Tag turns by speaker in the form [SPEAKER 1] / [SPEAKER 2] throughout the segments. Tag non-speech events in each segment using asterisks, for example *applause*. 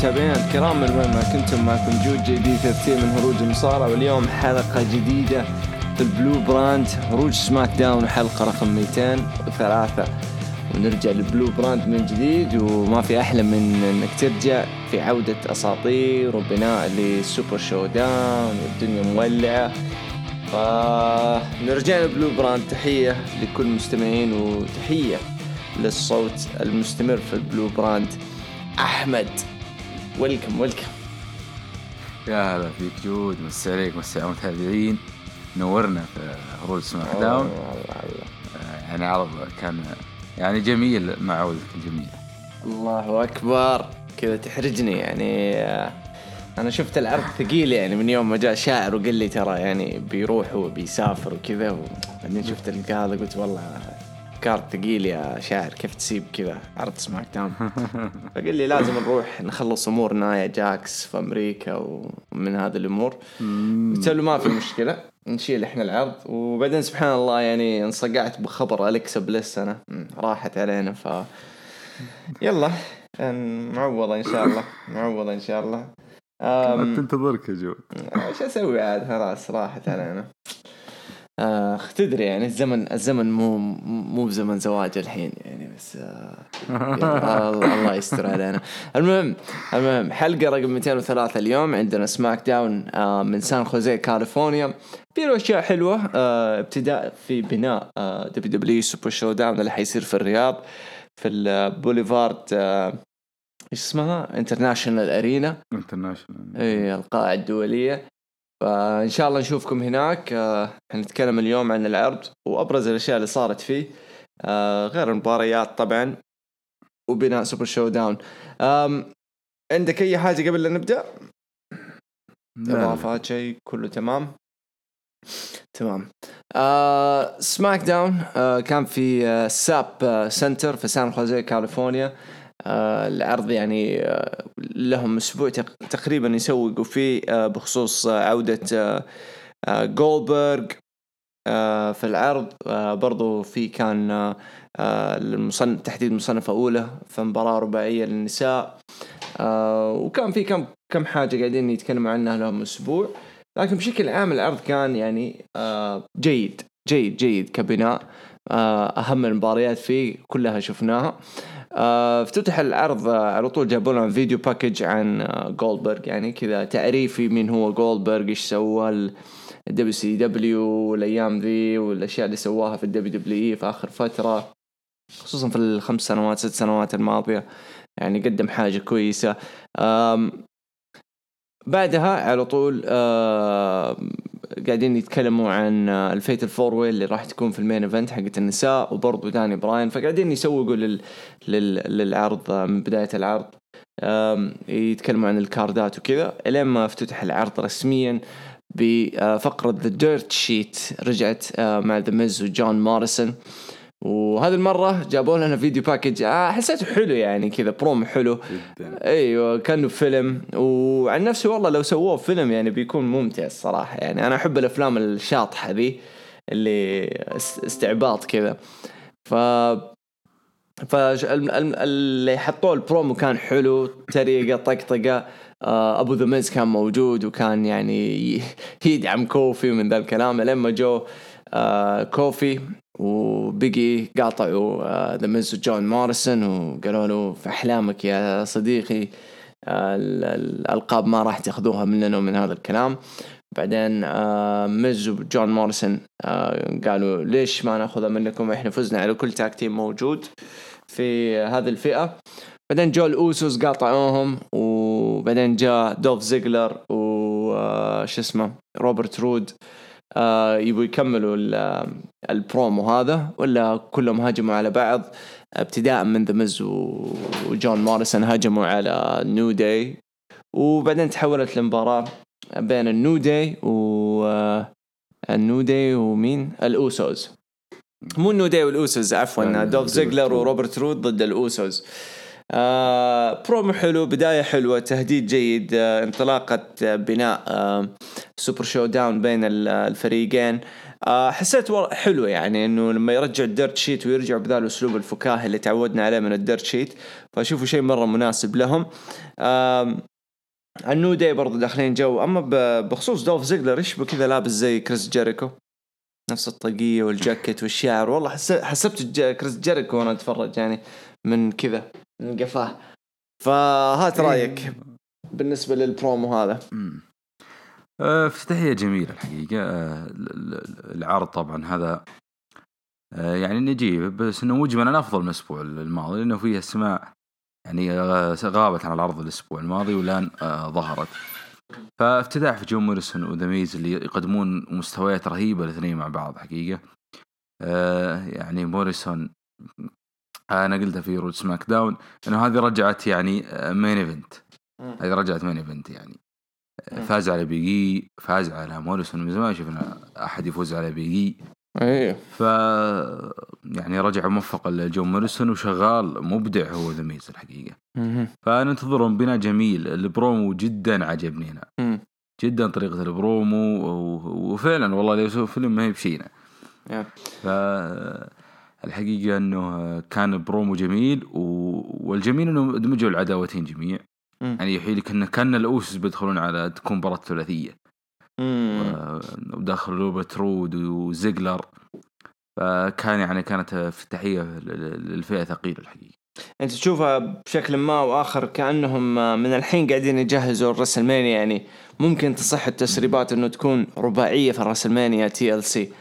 [SPEAKER 1] متابعينا الكرام من وين ما كنتم معكم جود JD 13 من هروج المصارعة واليوم حلقة جديدة في ال blue brand هروج SmackDown حلقه رقم 203 ونرجع لل blue brand من جديد وما في أحلى من إنك ترجع في عودة أساطير وبناء لل Super ShowDown والدنيا مولعة. فنرجع لل blue brand تحية لكل المستمعين وتحية للصوت المستمر في ال blue brand أحمد. welcome welcome
[SPEAKER 2] يا هلا فيك جود مسي عليك مسي على المتابعين. نورنا في هروج SmackDown. آه، يعني عرض كان يعني جميل مع عودتك الجميلة
[SPEAKER 1] الله أكبر. كذا تحرجني يعني آه، أنا شفت العرض *laughs* ثقيل يعني من يوم ما جاء شاعر وقال لي ترى يعني بيروح وبيسافر وكذا وبعدين شفت هذا قلت والله card ثقيل يا شاعر كيف تسيب كذا؟ عرض SmackDown. *laughs* فقال لي لازم نروح نخلص امور نايا جاكس في أمريكا ومن هذه الأمور. قلت له ما في مشكلة نشيل إحنا العرض. وبعدين سبحان الله يعني انصقعت بخبر أليكسا بليس أنا. راحت علينا ف يلا معوضة إن شاء الله معوضة إن شاء الله.
[SPEAKER 2] كانت تنتظرك يا جود
[SPEAKER 1] إيش أسوي عاد؟ خلاص راحت علينا. اخ تدري يعني الزمن الزمن مو مو بزمن زواج الحين يعني بس آه يلا، *laughs* الله الله يستر علينا. المهم المهم حلقة رقم 203 اليوم عندنا SmackDown آه من سان خوزيه كاليفورنيا. في له أشياء حلوة آه ابتداء في بناء آه WW Super ShowDown اللي حيصير في الرياض في البوليفارد آه إيش اسمها؟ international arena
[SPEAKER 2] international
[SPEAKER 1] اي القاعة الدولية. فإن شاء الله نشوفكم هناك. آه، حنتكلم اليوم عن العرض وأبرز الأشياء اللي صارت فيه. آه، غير المباريات طبعا وبناء Super ShowDown عندك أي حاجة قبل لا نبدأ؟ إضافات شيء؟ كله تمام؟ تمام. آه SmackDown آه كان في آه SAP آه Center في سان خوزيه كاليفورنيا. العرض يعني آه لهم أسبوع تق- تقريبا يسوقوا فيه آه بخصوص آه عودة آه آه جولبرغ آه في العرض. آه برضو في كان آه آه المصنف تحديد مصنفة أولى في مباراة رباعية للنساء. آه وكان في كم كم حاجة قاعدين يتكلموا عنها لهم أسبوع. لكن بشكل عام العرض كان يعني آه جيد جيد جيد كبناء. آه أهم المباريات فيه كلها شفناها. آه افتتح العرض آه على طول جابوا لنا video package عن آه جولدبرغ يعني كذا تعريفي مين هو جولدبرغ إيش سوى ال WCW والأيام ذي والأشياء اللي سواها في ال WWE في آخر فترة خصوصا في الخمس سنوات ست سنوات الماضية. يعني قدم حاجة كويسة. بعدها على طول آه قاعدين يتكلموا عن آه، ال fatal four اللي راح تكون في ال main event حقت النساء وبرضه داني براين. فقاعدين يسوقوا لل... لل... للعرض آه، من بداية العرض. يتكلموا عن ال card ات وكذا إلين ما افتتح العرض رسميا بفقرة The Dirt Sheet رجعت آه، مع ذا ميز وجون موريسون وهذه المرة جابوا لنا video package آه حسيته حلو يعني كذا برومو حلو.
[SPEAKER 2] جدا.
[SPEAKER 1] أيوه كأنه فيلم. وعن نفسي والله لو سووه فيلم يعني بيكون ممتع الصراحة. يعني أنا أحب الأفلام الشاطحة ذي اللي است- استعباط كذا. ف ف اللي حطوه البرومو كان حلو تريقه طقطقة. آه، أبو ذا ميز كان موجود وكان يعني يدعم كوفي ومن ذا الكلام. لما جو آه، كوفي وبيج إي قاطعوا ذا ميز وجون موريسون وقالوا له في أحلامك يا صديقي آه، ال- ال- الألقاب ما راح تاخذوها مننا ومن هذا الكلام. بعدين آه، ميز وجون موريسون قالوا ليش ما ناخذها منكم؟ إحنا فزنا على كل tag team موجود في هذه الفئة. بعدين جو الأوسوس قاطعوهم وبعدين جاء دولف زيجلر وش اسمه روبرت رود آه، يبوا يكملوا ال- البرومو هذا ولا كلهم هاجموا على بعض ابتداء من ذا ميز وجون موريسون هاجموا على New Day وبعدين تحولت المباراة بين ال New Day و آه، ال New Day ومين؟ الاوسوس مو ال New Day والاوسوس عفوا
[SPEAKER 2] آه،
[SPEAKER 1] دولف زيجلر. وروبرت رود ضد الاوسوس آه برومو حلو بداية حلوة تهديد جيد آه انطلاقة آه بناء آه Super ShowDown بين ال- الفريقين. آه حسيت حلو يعني إنه لما يرجع ال Dirt Sheet ويرجع بذا الاسلوب الفكاهي اللي تعودنا عليه من ال Dirt Sheet فأشوفه شيء مرة مناسب لهم. آم، ال New Day برضه داخلين جو أما بخصوص دولف زيجلر يشبه كذا لابس زي كريس جيريكو؟ نفس الطاقية والجاكيت والشعر. والله حس- حسبت كريس جيريكو وأنا أتفرج يعني من كذا. من قفاه فهات رأيك بالنسبة للبرومو هذا.
[SPEAKER 2] مم. آه، افتتاحية جميلة الحقيقة. آه، ال- ال- العرض طبعا هذا. آه، يعني نجيب بس إنه مجملا أفضل من الأسبوع الماضي لأنه فيه أسماء يعني آه، غابت عن العرض الأسبوع الماضي والآن آه، ظهرت. فافتتاح في جون موريسون وذا ميز اللي يقدمون مستويات رهيبة الاثنين مع بعض حقيقة. آه، يعني موريسون آه، أنا قلتها في رود سماك داون إنه هذه رجعت يعني main event هذه رجعت main event يعني.
[SPEAKER 1] مم.
[SPEAKER 2] فاز على بيج إي فاز على موريسون من زمان. شفنا أحد يفوز على بيج
[SPEAKER 1] إي أيوه
[SPEAKER 2] ف يعني رجع موفق لجون موريسون وشغال مبدع هو ذا ميز
[SPEAKER 1] الحقيقة.
[SPEAKER 2] فننتظرهم بناء جميل. البرومو جدا عجبني
[SPEAKER 1] مم.
[SPEAKER 2] جدا طريقة البرومو و- وفعلا والله لو فيلم ما هي بشينا. ف الحقيقة إنه كان برومو جميل و... والجميل إنه دمجوا العداوتين جميع.
[SPEAKER 1] مم.
[SPEAKER 2] يعني يحيي لك إنه كان الأوسس بيدخلون على تكون مباراة ثلاثية. و- وداخل روبرت رود وزيجلر. فكان يعني كانت افتتاحية لل- للفئة ثقيلة الحقيقة.
[SPEAKER 1] أنت تشوفها بشكل ما أو آخر كأنهم من الحين قاعدين يجهزوا الرسلمانيا يعني ممكن تصح التسريبات إنه تكون رباعية في الرسلمانيا TLC.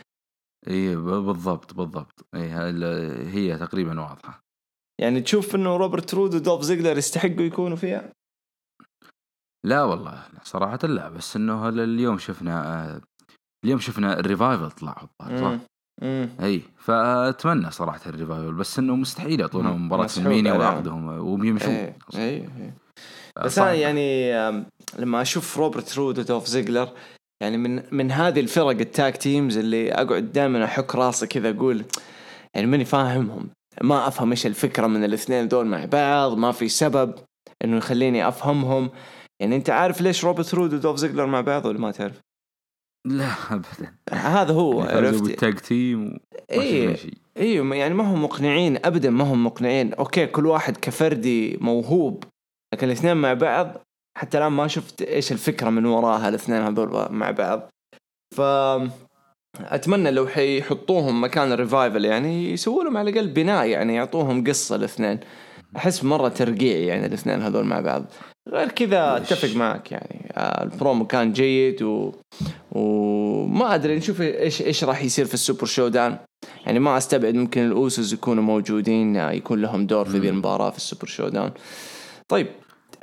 [SPEAKER 2] اي بالضبط بالضبط اي هي تقريبا واضحة
[SPEAKER 1] يعني تشوف إنه روبرت رود ودولف زيجلر يستحقوا يكونوا فيها
[SPEAKER 2] لا والله صراحة لا بس إنه اليوم شفنا اليوم شفنا الريفايفل طلعوا الظاهر، صح؟ إي فأتمنى صراحة الريفايفل بس إنه مستحيل يعطونهم
[SPEAKER 1] مسحوق
[SPEAKER 2] المينيا. وعقدهم وبيمشون
[SPEAKER 1] إيه إيه. بس. أنا يعني لما أشوف روبرت رود ودولف زيجلر يعني من من هذه الفرق ال tag teams اللي أقعد دائما أحك راسي كذا أقول يعني ماني فاهمهم. ما أفهم إيش الفكرة من الاثنين دول مع بعض ما في سبب إنه يخليني أفهمهم. يعني أنت عارف ليش روبرت رود ودولف زيجلر مع بعض ولا ما تعرف؟
[SPEAKER 2] لا ابدا.
[SPEAKER 1] هذا هو
[SPEAKER 2] يعني
[SPEAKER 1] عرفت؟
[SPEAKER 2] بال tag team وما
[SPEAKER 1] إيه. أيوه يعني ما هم مقنعين ابدا ما هم مقنعين. okay كل واحد كفردي موهوب لكن الاثنين مع بعض حتى الآن ما شفت إيش الفكرة من وراها الاثنين هذول مع بعض ف أتمنى لو حيحطوهم مكان الريفايفل يعني يسووا لهم على الأقل بناء يعني يعطوهم قصة الاثنين أحس مرة ترقيع يعني الاثنين هذول مع بعض غير كذا؟ أتفق معك يعني آه، البرومو كان جيد و... وما أدري نشوف إيش إيش راح يصير في السوبر شو داون يعني ما أستبعد ممكن الأوسوس يكونوا موجودين آه، يكون لهم دور في ذي. المباراة في السوبر شو داون طيب.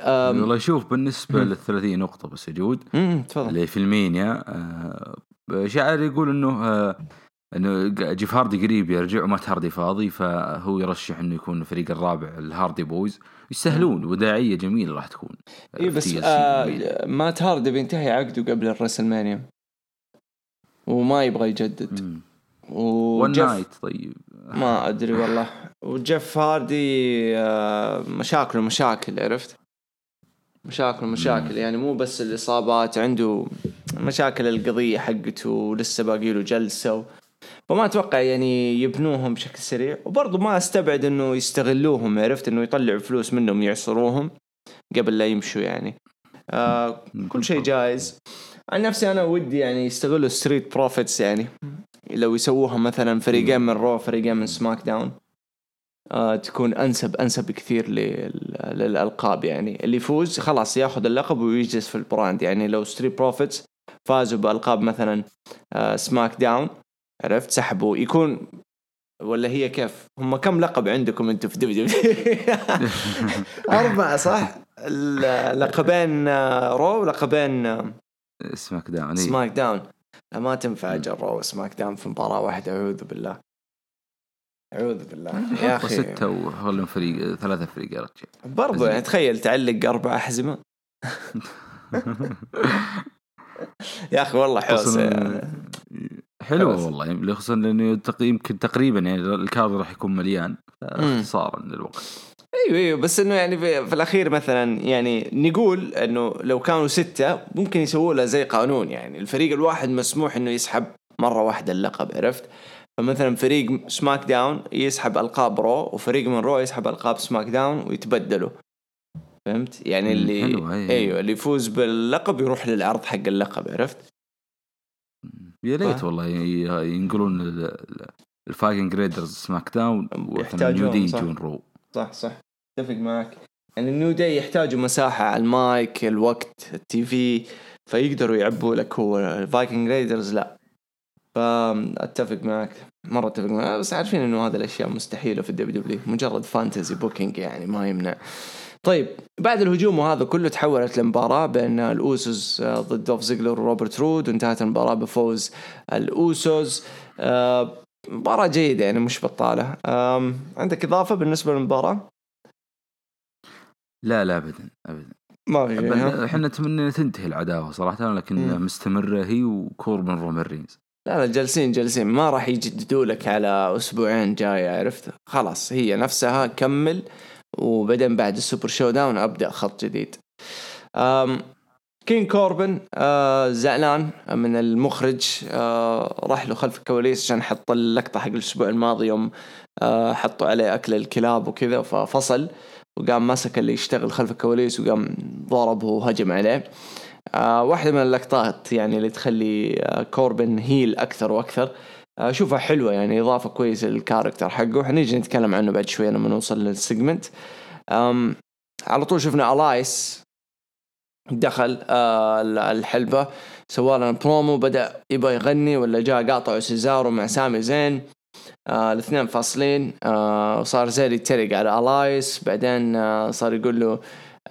[SPEAKER 2] والله شوف
[SPEAKER 1] بالنسبة.
[SPEAKER 2] لل 30 نقطة بس يجود
[SPEAKER 1] مم، تفضل.
[SPEAKER 2] اللي في المينيا آه، شاعر يقول إنه آه، إنه جيف هاردي قريب يرجع ومات هاردي فاضي فهو يرشح إنه يكون الفريق الرابع الهاردي بويز. يستاهلون وداعية جميلة راح تكون.
[SPEAKER 1] اي بس آه. مات هاردي بينتهي عقده قبل الرسلمانيا. وما يبغى يجدد.
[SPEAKER 2] والنايت طيب.
[SPEAKER 1] ما أدري والله. وجيف هاردي آه، مشاكله مشاكل عرفت؟ مشاكل مشاكل. يعني مو بس الإصابات عنده مشاكل القضية حقته ولسه باقي له جلسة و... فما أتوقع يعني يبنوهم بشكل سريع. وبرضه ما أستبعد إنه يستغلوهم عرفت؟ إنه يطلعوا فلوس منهم يعصروهم قبل لا يمشوا يعني. آه كل شيء جائز عن نفسي أنا ودي يعني يستغلوا ستريت بروفيتس يعني. لو يسووها مثلا فريقين من رو فريقين من سماك داون تكون أنسب أنسب كثير لل- للألقاب يعني. اللي يفوز خلاص ياخذ اللقب ويجلس في ال brand. يعني لو ستريت بروفيتس فازوا بألقاب مثلا آه سماك داون عرفت؟ سحبوا. يكون ولا هي كيف؟ هم كم لقب عندكم أنتم في دبليو *laughs* أربعة صح؟ لقبين آه، رو ولقبين آه،
[SPEAKER 2] سماك داون.
[SPEAKER 1] سماك داون لا ما تنفع أجل رو وسماك داون في مباراة واحدة أعوذ بالله. أعوذ بالله. يا أخي.
[SPEAKER 2] ستة وخلهم فريق ثلاثة فريق يا رجال
[SPEAKER 1] برضو يعني تخيل تعلق أربع أحزمة. *laughs* يا أخي والله حوسه يعني. بس.
[SPEAKER 2] والله يعني خصوصا لأنه يمكن تقريبا يعني الكارد راح يكون مليان اختصارا للوقت.
[SPEAKER 1] أيوه أيوه بس إنه يعني في, في الأخير مثلا يعني نقول إنه لو كانوا ستة ممكن يسووا لها زي قانون يعني الفريق الواحد مسموح إنه يسحب مرة واحدة اللقب عرفت؟ فمثلا فريق سماك داون يسحب ألقاب رو وفريق من رو يسحب ألقاب سماك داون ويتبدلوا. فهمت؟ يعني اللي
[SPEAKER 2] حلو، أي.
[SPEAKER 1] أيوه اللي يفوز باللقب يروح للعرض حق اللقب عرفت؟
[SPEAKER 2] يا ريت
[SPEAKER 1] ف-
[SPEAKER 2] والله ينقلون ال- ال- الفايكنج ريدرز سماك داون
[SPEAKER 1] يحتاجون، صح.
[SPEAKER 2] يجون رو
[SPEAKER 1] صح صح. أتفق معك. يعني النيو داي يحتاجوا مساحة على المايك الوقت التي في فيقدروا يعبوا لك هو. الفايكنج ريدرز لا. فأتفق معك مرة أتفق معك. بس عارفين إنه هذه الأشياء مستحيلة في الدبليو دبليو مجرد fantasy booking يعني ما يمنع. طيب بعد الهجوم وهذا كله تحولت لمباراة بين الأوسوس ضد دوف زيجلر وروبرت رود وانتهت المباراة بفوز الأوسوس. آه، مباراة جيدة يعني مش بطالة. عندك إضافة بالنسبة للمباراة؟
[SPEAKER 2] لا لا ابدا ابدا.
[SPEAKER 1] ما في؟
[SPEAKER 2] إحنا نتمنى تنتهي العداوة صراحة لكن
[SPEAKER 1] مم.
[SPEAKER 2] مستمرة هي وكوربن رومان رينز.
[SPEAKER 1] لا لا جالسين جالسين. ما راح يجددوا لك على أسبوعين جاي عرفت؟ خلاص هي نفسها كمل وبعدين بعد السوبر شو داون أبدأ خط جديد. أم كينج كوربن آه زعلان من المخرج. آه راح له خلف الكواليس عشان حط اللقطة حق الأسبوع الماضي يوم آه حطوا عليه أكل الكلاب وكذا ففصل وقام مسك اللي يشتغل خلف الكواليس وقام ضربه وهجم عليه. واحدة من اللقطات يعني اللي تخلي آه كوربن heel أكثر وأكثر. آه، أشوفها حلوة يعني إضافة كويسة لل character حقه. حنيجي نتكلم عنه بعد شوي لما نوصل لل segment على طول شفنا إلايس دخل آه الحلبة. سوى لنا برومو بدأ يبغى يغني ولا جاء قاطعوا سيزارو مع سامي زين. آه الاثنين فاصلين. آه وصار زين يتريق على إلايس بعدين آه صار يقول له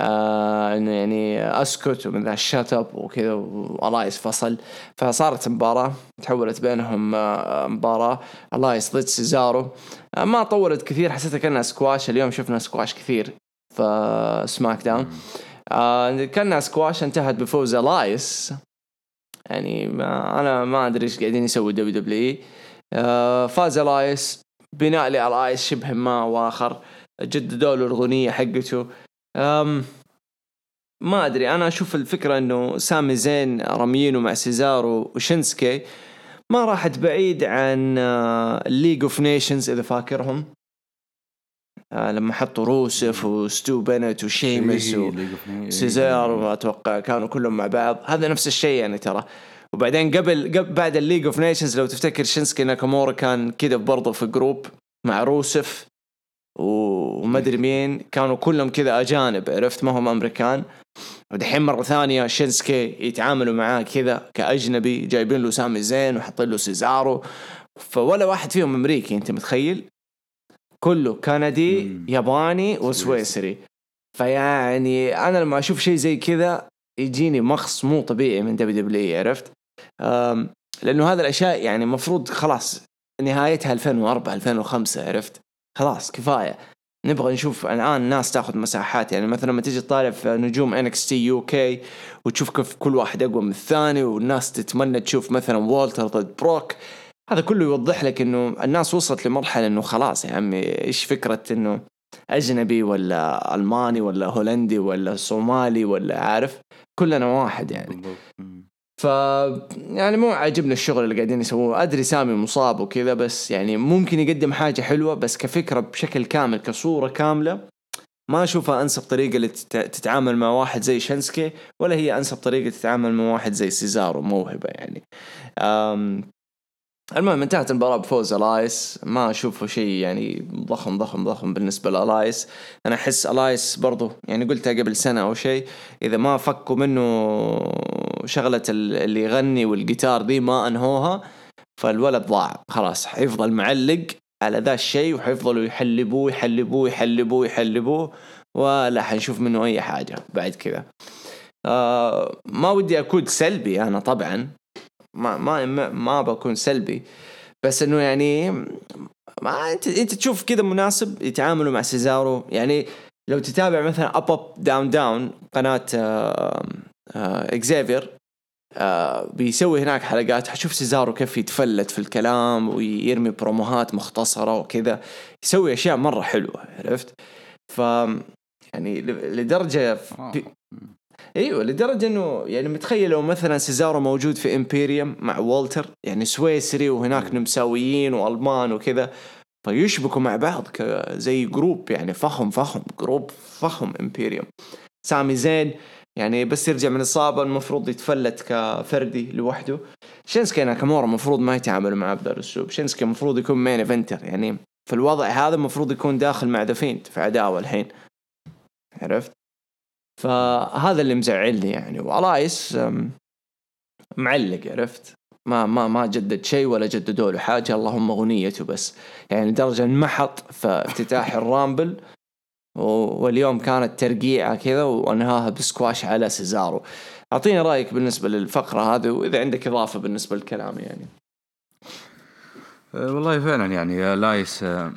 [SPEAKER 1] آه انه يعني أسكت ومن ذا shut up وكذا وإلايس فصل فصارت مباراة تحولت بينهم آه مباراة. إلايس ضد سيزارو. آه ما طولت كثير حسيتها كأنها سكواش اليوم شفنا سكواش كثير في سماك داون. آه كأنها سكواش انتهت بفوز الايس يعني ما أنا ما أدري إيش قاعدين يسوي دبليو دبليو اي آه فاز الايس بناء لالايس شبه ما وآخر. جددوا له الأغنية حقته. أم ما أدري. أنا أشوف الفكرة إنه سامي زين رميينه مع سيزارو وشينسكي ما راحت بعيد عن ال League of Nations إذا فاكرهم. آه لما حطوا روسف وستو بارنت وشيمس
[SPEAKER 2] إيه،
[SPEAKER 1] و... سيزارو أتوقع كانوا كلهم مع بعض. هذا نفس الشيء يعني ترى. وبعدين قبل, قبل بعد ال League of Nations لو تفتكر شينسكي ناكامورا كان كذا برضه في group مع روسف. وما أدري مين كانوا كلهم كذا أجانب عرفت ما هم أمريكان ودحين مرة ثانية شينسكي يتعاملوا معاه كذا كأجنبي جايبين له سامي زين وحاطين له سيزارو فولا واحد فيهم أمريكي أنت متخيل؟ كله كندي
[SPEAKER 2] مم.
[SPEAKER 1] ياباني وسويسري فيعني أنا لما أشوف شيء زي كذا يجيني مخص مو طبيعي من WWE عرفت؟ لأنه هذه الأشياء يعني المفروض خلاص نهايتها 2004 2005 عرفت؟ خلاص كفاية. نبغى نشوف الآن ناس تاخذ مساحات. يعني مثلا لما تيجي تطالع في نجوم NXT UK وتشوف كيف كل واحد أقوى من الثاني والناس تتمنى تشوف مثلا والتر ضد بروك هذا كله يوضح لك إنه الناس وصلت لمرحلة إنه خلاص يا عمي إيش فكرة إنه أجنبي ولا ألماني ولا هولندي ولا صومالي ولا عارف؟ كلنا واحد يعني. ف يعني مو عاجبني الشغل اللي قاعدين يسووه. أدري سامي مصاب وكذا بس يعني ممكن يقدم حاجة حلوة بس كفكرة بشكل كامل كصورة كاملة ما أشوفها أنسب طريقة تت- تتعامل مع واحد زي شنسكي ولا هي أنسب طريقة تتعامل مع واحد زي سيزارو موهبة يعني. المهم انتهت المباراة بفوز إلايس. ما أشوفه شيء يعني ضخم ضخم ضخم بالنسبة لإلايس أنا أحس إلايس برضو يعني قلتها قبل سنة أو شيء إذا ما فكوا منه شغلة ال- اللي يغني والجيتار دي ما أنهوها فالولد ضاع. خلاص حيفضل معلق على ذا الشيء وحيفضلوا يحلبوه يحلبوه يحلبوه يحلبوه ولا حنشوف منه أي حاجة بعد كذا. آه ما ودي اكون سلبي أنا طبعا ما ما ما, ما بكون سلبي. بس إنه يعني ما أنت أنت تشوف كذا مناسب يتعاملوا مع سيزارو. يعني لو تتابع مثلا أب أب داون داون قناة آه، آه، إكزيفير آه، بيسوي هناك حلقات. حشوف سيزارو كيف يتفلت في الكلام ويرمي بروموهات مختصرة وكذا. يسوي أشياء مرة حلوة عرفت؟ ف يعني لدرجة في- إيوه لدرجة إنه يعني متخيل لو مثلا سيزارو موجود في إمبيريوم مع والتر يعني سويسري وهناك مساويين وألمان وكذا فيشبكوا مع بعض زي group يعني فخم فخم group فخم إمبيريوم. سامي زين يعني بس يرجع من اصابه المفروض يتفلت كفردي لوحده. شينسكي ناكامورا المفروض ما يتعاملوا معاه بهذا الاسلوب شينسكي المفروض يكون main eventer يعني في الوضع هذا المفروض يكون داخل مع ذا فيند في عداوة الحين. عرفت؟ فهذا اللي مزعلني يعني. وإلايس معلق عرفت؟ ما ما ما جدد شيء ولا جددوا له حاجة اللهم اغنيته بس. يعني لدرجه انمحط في افتتاح الرامبل واليوم كانت ترقيعة كذا وأنهاها بسكواش على سيزارو. أعطيني رأيك بالنسبة للفقرة هذه وإذا عندك إضافة بالنسبة للكلام يعني.
[SPEAKER 2] أه، والله فعلا يعني إلايس أه،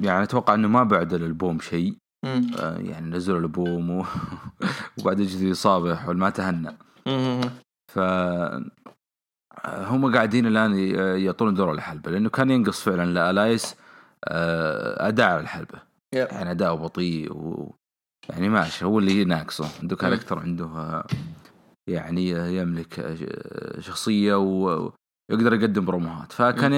[SPEAKER 2] يعني أتوقع إنه ما بعد الألبوم شيء. أه، يعني نزلوا الألبوم و... *laughs* وبعد يجي اصابه حول ما تهنى ف هم قاعدين الآن يعطون دور الحلبة لأنه كان ينقص فعلا لإلايس أداء على الحلبة. يعني أداء بطيء و يعني ماشي هو اللي ناقصه عنده character عنده يعني يملك شخصية ويقدر يقدم بروموهات. فكان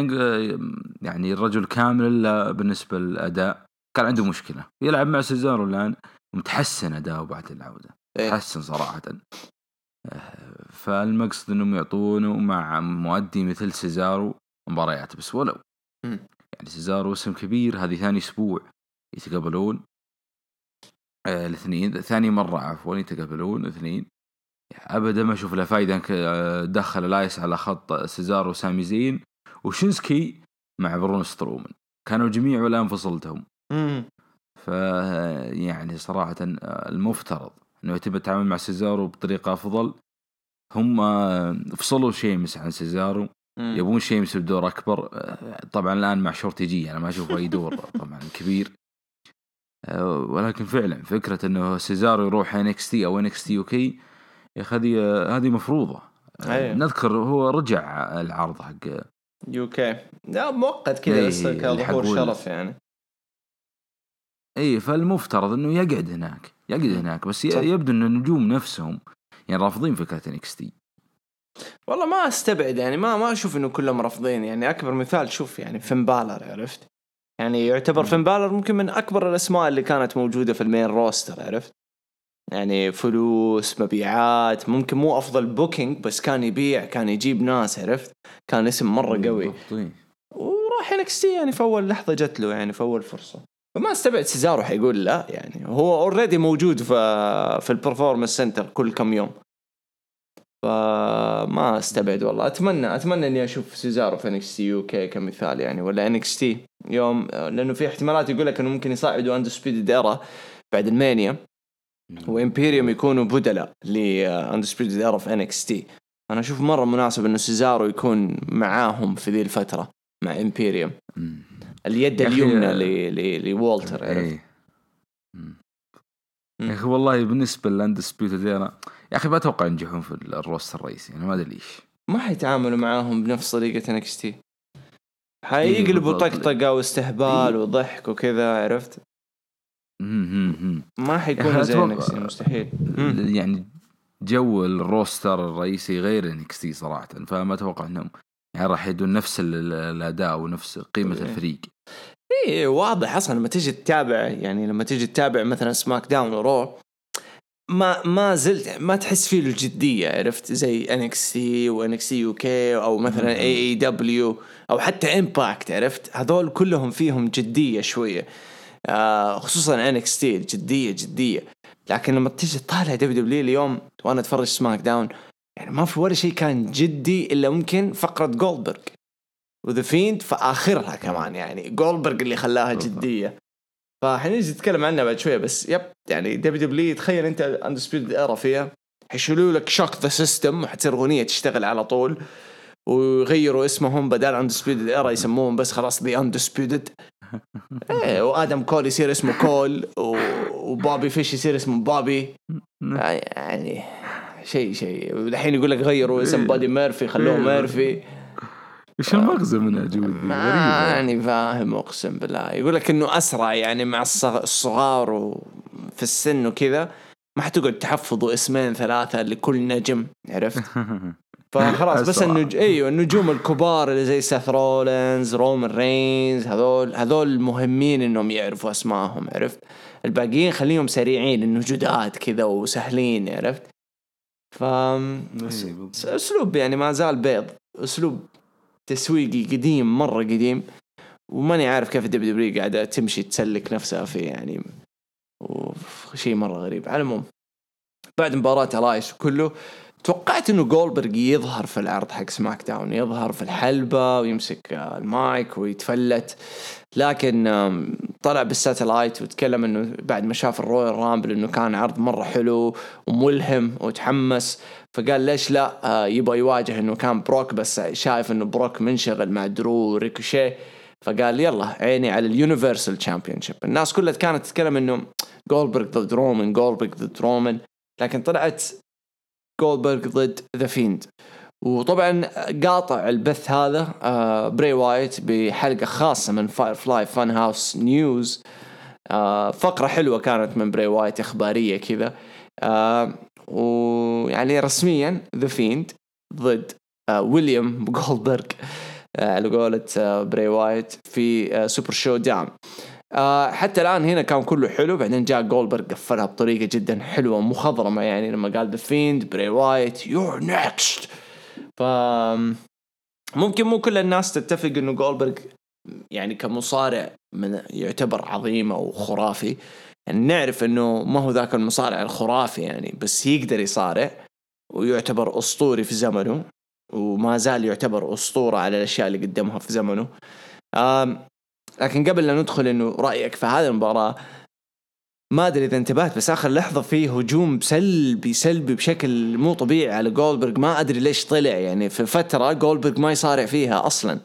[SPEAKER 2] يعني الرجل كامل بالنسبة للأداء. كان عنده مشكلة. يلعب مع سيزارو الآن متحسن اداؤه بعد العودة. إيه. تحسن صراحة. فالمقصد إنهم يعطونه مع مؤدي مثل سيزارو مباريات بس ولو. يعني سيزارو اسم كبير هذه ثاني أسبوع يتقابلون. آه الاثنين ثاني مرة عفوا يتقابلون الاثنين. ابدا ما أشوف له فايدة دخل إلايس على خط سيزارو وسامي زين. وشينسكي مع براون سترومان. كانوا جميع والان فصلتهم ف يعني صراحة آه، المفترض إنه يتم التعامل مع سيزارو بطريقة أفضل. هم آه، فصلوا شيمس عن سيزارو. يبون شيمس بدور أكبر. آه، طبعا الآن مع شورتي جي أنا ما أشوف أي دور *laughs* طبعا كبير. ولكن فعلا فكرة إنه سيزارو يروح NXT أو NXT UK يا أخي هذه هذه مفروضة. أيه. نذكر هو رجع العرض حق
[SPEAKER 1] UK لا مؤقت كذا إيه، بس كظهور شرف يعني.
[SPEAKER 2] إي فالمفترض إنه يقعد هناك يقعد هناك بس صح. يبدو ان النجوم نفسهم يعني رافضين فكرة NXT.
[SPEAKER 1] والله ما أستبعد يعني ما ما أشوف إنه كلهم رافضين يعني أكبر مثال شوف يعني فين بالر عرفت؟ يعني يعتبر فين بالر ممكن من أكبر الأسماء اللي كانت موجودة في ال main roster عرفت؟ يعني فلوس مبيعات ممكن مو أفضل booking بس كان يبيع كان يجيب ناس عرفت؟ كان اسم مرة قوي. وراح NXT يعني في أول لحظة جت له يعني في أول فرصة. فما استبعد سيزارو حيقول لا يعني هو already موجود في في ال performance center كل كم يوم. فما استبعد والله. اتمنى أتمنى إني أشوف سيزارو في NXT UK كمثال يعني ولا NXT يوم لأنه في احتمالات يقول لك إنه ممكن يصعدوا Undisputed Era بعد المانيا و Imperium يكونوا بدلاء ل Undisputed Era في NXT أنا أشوف مرة مناسب إنه سيزارو يكون معاهم في ذي الفترة مع Imperium. اليد اليمنى لوالتر عرفت؟
[SPEAKER 2] إيه. يا أخي والله بالنسبة لل Undisputed أنا يا أخي ما أتوقع ينجحون في ال roster الرئيسي أنا ما أدري ليش.
[SPEAKER 1] ما حيتعاملوا معاهم بنفس طريقة NXT حيقلبوا إيه طقطقة واستهبال إيه. وضحك وكذا عرفت؟ ما حيكون زي NXT مستحيل.
[SPEAKER 2] يعني جو ال roster الرئيسي غير NXT صراحة فما أتوقع إنهم يعني راح يدون نفس الأداء ونفس قيمة إيه. الفريق.
[SPEAKER 1] إيه واضح أصلا لما تيجي تتابع يعني لما تيجي تتابع مثلا SmackDown و Raw ما ما زلت ما تحس فيه الجدية عرفت؟ زي ان إكس سي وان إكس سي يو كي أو مثلا AEW أو حتى Impact عرفت؟ هذول كلهم فيهم جدية شوية. آه خصوصا NXT جدية جدية. لكن لما تيجي تطالع WWE اليوم وأنا أتفرج SmackDown يعني ما في ولا شيء كان جدي إلا ممكن فقرة جولدبرغ و The Fiend في اخرها كمان يعني. جولدبرغ اللي خلاها جدية. فحنيجي نتكلم عنها بعد شوية بس yep يعني WWE تخيل أنت Undisputed Era فيها. حيشيلوا لك shock the system وحتصير أغنية تشتغل على طول. ويغيروا اسمهم بدل Undisputed Era يسموهم بس خلاص The Undisputed *laughs* إيه وآدم كول يصير اسمه كول وبوبي فيش يصير اسمه بوبي يعني شيء شيء. والحين يقول لك غيروا اسم بادي ميرفي خلوه ميرفي.
[SPEAKER 2] إيش المغزى من جد
[SPEAKER 1] ماني فاهم أقسم بالله. يقول لك إنه أسرع يعني مع الصغار وفي السن وكذا ما حتقعد تحفظوا اسمين ثلاثة لكل نجم عرفت؟ *laughs* فخلاص بس. النج... أيوه النجوم الكبار اللي زي سيث رولينز رومان رينز هذول هذول مهمين إنهم يعرفوا أسمائهم عرفت؟ الباقيين خليهم سريعين انه جدد كذا وسهلين عرفت؟ ف أسلوب يعني ما زال بيض أسلوب تسويقي قديم مرة قديم وماني عارف كيف ال WWE قاعدة تمشي تسلك نفسها فيه يعني. وشيء مرة غريب. على العموم بعد مباراة الايس وكله توقعت إنه جولدبرج يظهر في العرض حق SmackDown يظهر في الحلبة ويمسك المايك ويتفلت. لكن طلع بال satellite وتكلم إنه بعد ما شاف ال Royal Rumble إنه كان عرض مرة حلو وملهم وتحمس. فقال ليش لا؟ آه، يبغى يواجه إنه كان بروك بس شايف إنه بروك منشغل مع درو وريكوشيه فقال يلا عيني على ال Universal Championship الناس كلها كانت تتكلم إنه جولدبرج ضد رومان جولدبرج ضد رومان لكن طلعت جولدبرج ضد The Fiend وطبعا قاطع البث هذا آه بري وايت بحلقة خاصة من Firefly Fun House news آه فقرة حلوة كانت من بري وايت إخبارية كذا. آه ويعني رسميا The Fiend ضد آه ويليام جولدبرج آه على قولة آه بري وايت في آه Super ShowDown آه حتى الآن هنا كان كله حلو بعدين جاء جولدبرج قفلها بطريقة جدا حلوة مخضرمه يعني لما قال The Fiend بري وايت you're next ف ممكن مو كل الناس تتفق إنه جولبرج يعني كمصارع من يعتبر عظيم أو خرافي يعني نعرف إنه ما هو ذاك المصارع الخرافي يعني بس يقدر يصارع ويعتبر أسطوري في زمنه وما زال يعتبر أسطورة على الأشياء اللي قدمها في زمنه. لكن قبل لا ندخل إنه رأيك في هذه المباراة ما أدري إذا انتبهت بس آخر لحظة فيه هجوم سلبي سلبي بشكل مو طبيعي على جولبرج ما أدري ليش طلع يعني في فترة جولبرج ما يصارع فيها أصلا.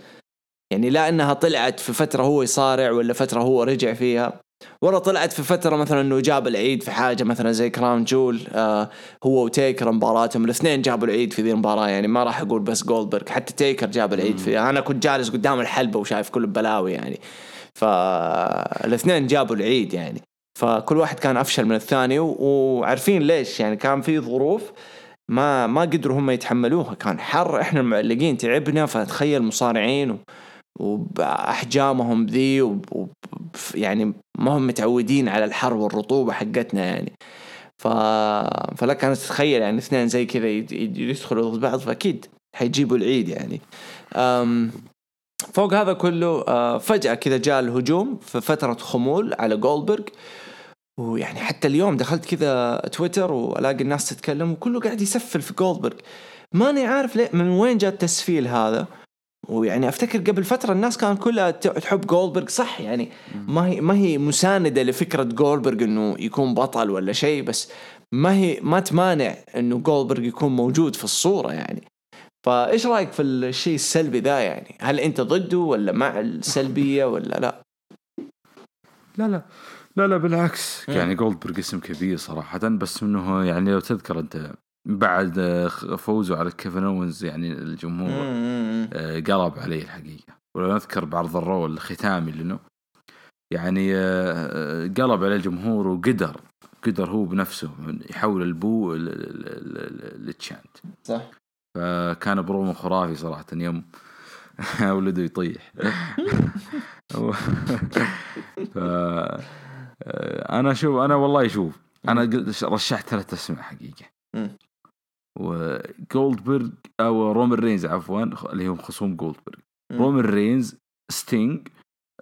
[SPEAKER 1] يعني لا إنها طلعت في فترة هو يصارع ولا فترة هو رجع فيها. ولا طلعت في فترة مثلا إنه جاب العيد في حاجة مثلا زي Crown Jewel آه هو وتيكر مباراتهم الاثنين جابوا العيد في ذي المباراة يعني ما راح أقول بس جولدبرغ حتى تيكر جاب العيد فيها. أنا كنت جالس قدام الحلبة وشايف كل البلاوي يعني. فالاثنين جابوا العيد يعني. فكل واحد كان أفشل من الثاني وعارفين ليش يعني. كان في ظروف ما ما قدروا هم يتحملوها. كان حر إحنا المعلقين تعبنا فتخيل مصارعين و وبأحجامهم ذي. يعني ما هم متعودين على الحر والرطوبة حقتنا يعني. ف... فلك أنا تتخيل يعني اثنين زي كذا يد- يد- يدخلوا ضد بعض فأكيد حيجيبوا العيد يعني. أم... فوق هذا كله آه، فجأة كذا جاء الهجوم في فترة خمول على جولدبرغ. ويعني حتى اليوم دخلت كذا تويتر والاقي الناس تتكلم وكله قاعد يسفل في جولدبرغ. ماني عارف ليه من وين جاء التسفيل هذا؟ ويعني أفتكر قبل فترة الناس كانت كلها تحب جولدبرغ صح؟ يعني ما هي ما هي مساندة لفكرة جولدبرغ إنه يكون بطل ولا شيء بس ما هي ما تمانع إنه جولدبرغ يكون موجود في الصورة يعني. فإيش رأيك في الشيء السلبي ذا يعني؟ هل أنت ضده ولا مع السلبية ولا لا؟
[SPEAKER 2] لا لا. لا لا بالعكس. يعني جولدبرغ اسم كبير صراحة بس إنه يعني لو تذكر أنت بعد آه، فوزه على كيفن أوينز يعني الجمهور آه، قلب عليه الحقيقة. ولو نذكر بعرض ال Raw الختامي لأنه يعني آه، قلب عليه الجمهور وقدر قدر هو بنفسه يحول ال boo لل chant
[SPEAKER 1] صح.
[SPEAKER 2] فكان برومو خرافي صراحة يوم *laughs* ولده يطيح. *laughs* ف أنا شوف أنا والله شوف أنا قلت رشحت ثلاث اسماء حقيقة.
[SPEAKER 1] مم.
[SPEAKER 2] وجولدبرغ أو رومان رينز عفوا اللي هم خصوم جولدبرغ
[SPEAKER 1] مم.
[SPEAKER 2] رومان رينز ستينج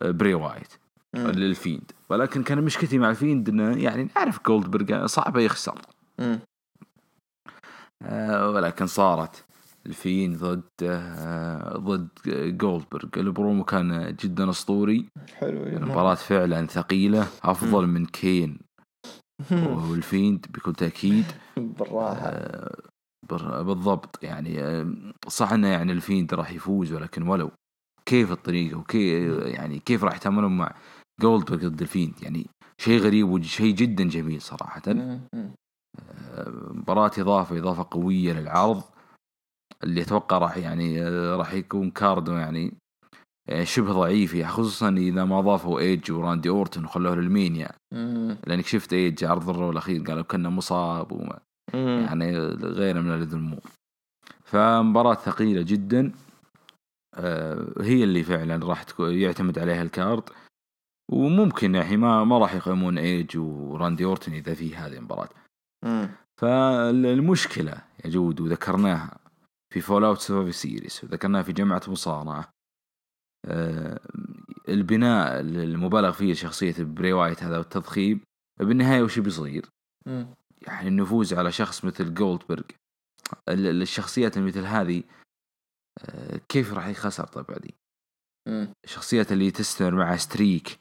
[SPEAKER 2] آه، بري وايت
[SPEAKER 1] مم.
[SPEAKER 2] للفيند ولكن كان مشكلتي مع الفيند انه يعني نعرف جولدبرغ صعبة يخسر
[SPEAKER 1] مم.
[SPEAKER 2] آه، ولكن صارت. الفيند ضد آه، ضد جولدبرغ البرومو كان جدا أسطوري.
[SPEAKER 1] حلو
[SPEAKER 2] المباراة فعلا ثقيلة أفضل من كين
[SPEAKER 1] مم.
[SPEAKER 2] والفيند بكل تأكيد *laughs*
[SPEAKER 1] بالراحة.
[SPEAKER 2] آه، بالضبط. يعني آه، صح إنه يعني الفيند راح يفوز ولكن ولو كيف الطريقة وكيف يعني كيف راح يتعاملون مع جولدبرغ ضد الفيند؟ يعني شيء غريب وشيء جدا جميل
[SPEAKER 1] مم. مم.
[SPEAKER 2] مباراة إضافة إضافة قوية للعرض اللي أتوقع راح يعني آه، راح يكون card و يعني يعني شبه ضعيف خصوصا إذا ما ضافوا ايج وراندي اورتون وخلوه لل Mania لأنك شفت ايج عرض ال Raw الأخير قالوا كنا مصاب وما يعني غيره من الأمور فمباراة ثقيلة جدا. آه، هي اللي فعلا راح يعتمد عليها ال card. وممكن يعني ما ما راح يقيمون إيج وراندي أورتن إذا في هذه المباراة. فالمشكلة يا جود وذكرناها في fallout Survivor Series وذكرناها في جمعة مصارعة. آه، البناء المبالغ فيه شخصية بري وايت هذا والتضخيم بالنهاية وش بيصير؟ يعني الفوز على شخص مثل جولدبرغ الشخصيات مثل هذه آه، كيف راح يخسر طيب بعدين؟ الشخصيات اللي تستمر معها streak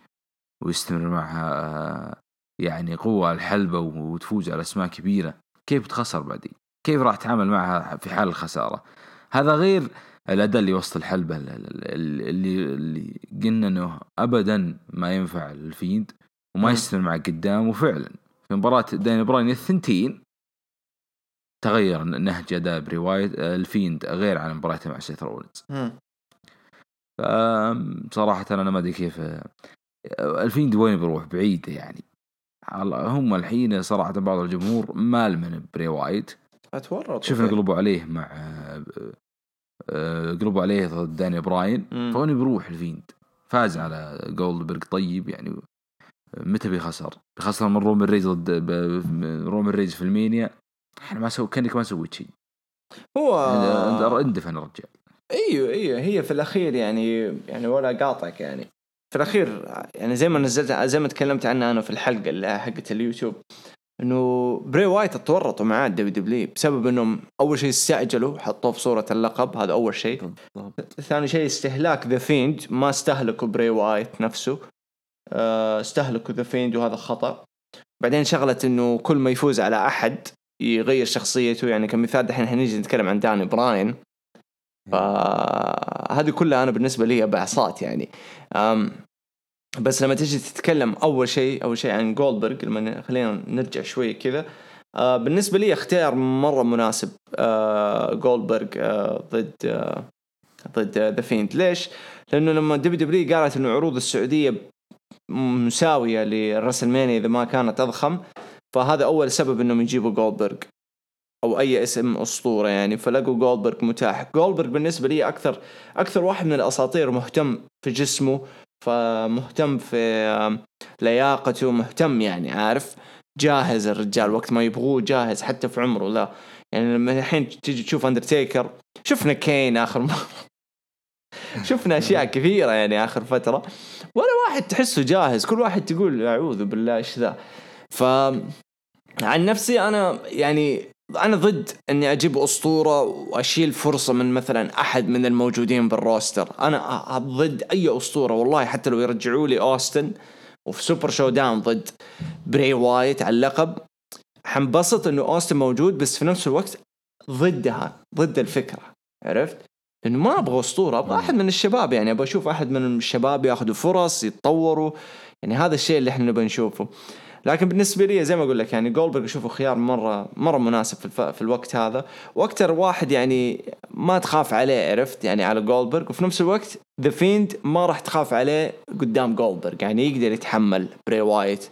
[SPEAKER 2] ويستمر معها يعني قوة الحلبة وتفوز على أسماء كبيرة. كيف تخسر بعدين كيف راح تتعامل معها في حال الخسارة؟ هذا غير الأداء اللي وسط الحلبة اللي, اللي قلنا أنه أبدا ما ينفع الفيند وما يستمر معه قدام وفعلا في مباراة دانيال براين الثنتين تغير نهج أداء بري وايت الفيند غير عن مباراته مع سيث رولنز فصراحة أنا ما أدري كيف الفيند وين بيروح؟ بعيدة يعني. هم الحين صراحة بعض الجمهور مال من بري وايت
[SPEAKER 1] أتورط.
[SPEAKER 2] شفنا قلبوا عليه مع آه، قلبوا عليه ضد داني براين. فوين بيروح الفيند. فاز على جولدبرغ طيب يعني. متى بيخسر؟ بيخسر من رومن رينز ضد رومن رينز في ال Mania. إحنا ما سوي كأنك ما سويت شيء.
[SPEAKER 1] هو
[SPEAKER 2] اندفن الرجال
[SPEAKER 1] إيوه إيوه. هي في الأخير يعني يعني ولا أقاطعك يعني. في الأخير يعني زي ما نزلت زي ما تكلمت عنها أنا في الحلقة اللي حقت اليوتيوب إنه بري وايت تورطوا معاه WW بسبب إنهم أول شيء استعجلوا حطوه في صورة اللقب. هذا أول شيء. ثاني شيء استهلاك ذا فيند ما استهلكوا بري وايت نفسه. استهلكوا ذا فيند وهذا خطأ. بعدين شغله إنه كل ما يفوز على أحد يغير شخصيته. يعني كمثال دحين إحنا نيجي نتكلم عن داني براين. فهذه كلها أنا بالنسبة لي بعصات يعني. بس لما تيجي تتكلم أول شيء أول شيء عن جولدبرغ لما خلينا نرجع شوي كذا. آه بالنسبة لي اختيار مرة مناسب آه جولدبرغ آه ضد آه ضد ذا فيند. ليش؟ لأنه لما WW قالت إنه عروض السعودية مساوية لل WrestleMania إذا ما كانت أضخم فهذا أول سبب إنهم يجيبوا جولدبرغ أو أي اسم أسطورة يعني فلقوا جولدبرغ متاح. جولدبرغ بالنسبة لي أكثر أكثر واحد من الأساطير مهتم في جسمه فمهتم في لياقته مهتم يعني عارف؟ جاهز الرجال وقت ما يبغوه جاهز حتى في عمره لا. يعني لما الحين تيجي تشوف اندرتيكر شفنا كين آخر مرة. *laughs* شفنا أشياء كثيرة يعني آخر فترة. ولا واحد تحسه جاهز. كل واحد تقول أعوذ بالله إيش ذا؟ ف عن نفسي أنا يعني أنا ضد إني أجيب أسطورة وأشيل فرصة من مثلا أحد من الموجودين بال roster. أنا ضد أي أسطورة والله حتى لو يرجعوا لي أوستن وفي Super ShowDown ضد بري وايت على اللقب. حنبسط إنه أوستن موجود بس في نفس الوقت ضدها ضد الفكرة عرفت؟ لأنه ما أبغى أسطورة أبغى أحد من الشباب يعني أبغى أشوف أحد من الشباب ياخذوا فرص يتطوروا يعني هذا الشيء اللي إحنا نبغى نشوفه. لكن بالنسبة لي زي ما أقول لك يعني جولدبرغ اشوفه خيار مرة مرة مناسب في, الف... في الوقت هذا. وأكثر واحد يعني ما تخاف عليه عرفت؟ يعني على جولدبرغ وفي نفس الوقت ذا فيند ما راح تخاف عليه قدام جولدبرغ يعني يقدر يتحمل بري وايت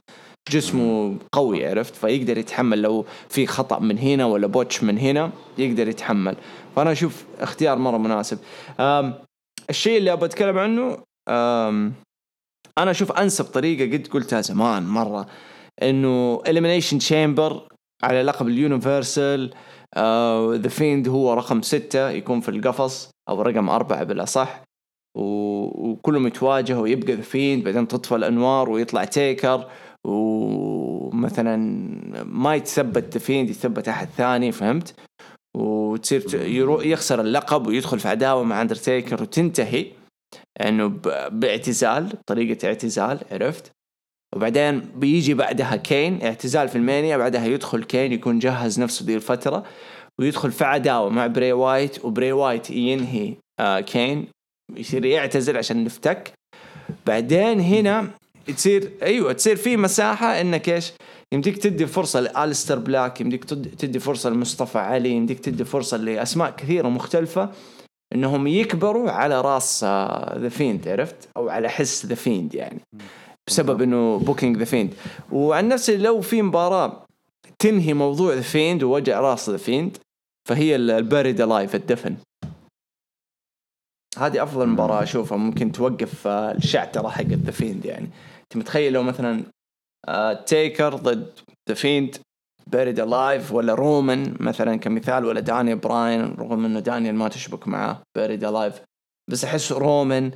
[SPEAKER 1] جسمه قوي عرفت؟ فيقدر يتحمل لو في خطأ من هنا ولا botch من هنا يقدر يتحمل. فأنا أشوف اختيار مرة مناسب. الشيء اللي أبغى أتكلم عنه أنا أشوف أنسب طريقة قد قلتها زمان مرة إنه Elimination Chamber على لقب ال Universal ذا آه فيند هو رقم ستة يكون في القفص أو رقم أربعة بالاصح وكلهم يتواجهوا ويبقى ذا فيند بعدين تطفى الأنوار ويطلع تيكر ومثلا ما يتثبت ذا فيند يتثبت أحد ثاني فهمت؟ وتصير يخسر اللقب ويدخل في عداوة مع اندرتيكر وتنتهي انه باعتزال طريقة اعتزال عرفت؟ وبعدين بيجي بعدها كين اعتزال في المانيا بعدها يدخل كين يكون جهز نفسه ذي الفترة ويدخل في عداوة مع بري وايت وبري وايت ينهي آه كين يصير يعتزل عشان نفتك بعدين هنا تصير أيوه تصير في مساحة إنك إيش؟ يمديك تدي فرصة لألستر بلاك يمديك تدي فرصة لمصطفى علي يمديك تدي فرصة لأسماء كثيرة مختلفة إنهم يكبروا على راس ذا فيند عرفت؟ أو على حس ذا فيند يعني بسبب إنه booking ذا فيند وعن نفسي لو في مباراة تنهي موضوع ذا فيند ووجع راس ذا فيند فهي ال Buried Alive الدفن هذه أفضل مباراة أشوفها ممكن توقف آه، الشعترة حق ذا فيند يعني. أنت متخيل لو مثلا تيكر ضد ذا فيند Buried Alive ولا رومان مثلا كمثال ولا داني براين رغم إنه دانيال ما تشبك معاه Buried Alive بس أحس رومان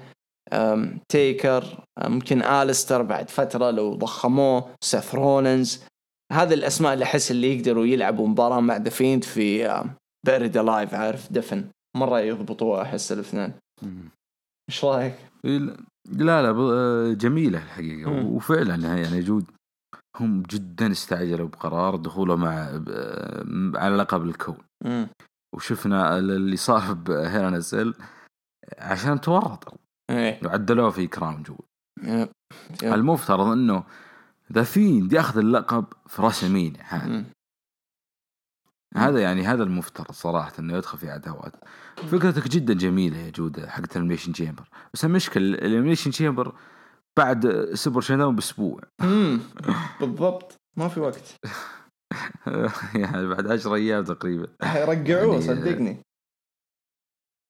[SPEAKER 1] تيكر ممكن الستر بعد فترة لو ضخموه سيث رولنز هذه الأسماء اللي أحس اللي يقدروا يلعبوا مباراة مع ذا فيند في Buried Alive عارف دفن. مرة يضبطوها أحس الاثنين. إيش رأيك؟
[SPEAKER 2] لا لا آه، جميلة الحقيقة مم. وفعلا يعني جود هم جدا استعجلوا بقرار دخوله مع على لقب الكون
[SPEAKER 1] مم.
[SPEAKER 2] وشفنا اللي صار ب Hell in a Cell عشان تورطوا
[SPEAKER 1] إيه
[SPEAKER 2] وعدلوه في
[SPEAKER 1] كراون جويل.
[SPEAKER 2] المفترض إنه ذا فيند يأخذ اللقب في رسمين هذا يعني هذا المفترض صراحة إنه يدخل في عداوات. فكرتك جدا جميلة يا جودة حقت ال Elimination Chamber بس المشكلة ال Elimination Chamber بعد سوبر شوداون بأسبوع. *laughs*
[SPEAKER 1] بالضبط. ما في وقت. *laughs*
[SPEAKER 2] يعني بعد 10 أيام تقريبا.
[SPEAKER 1] رجعوه يعني صدقني.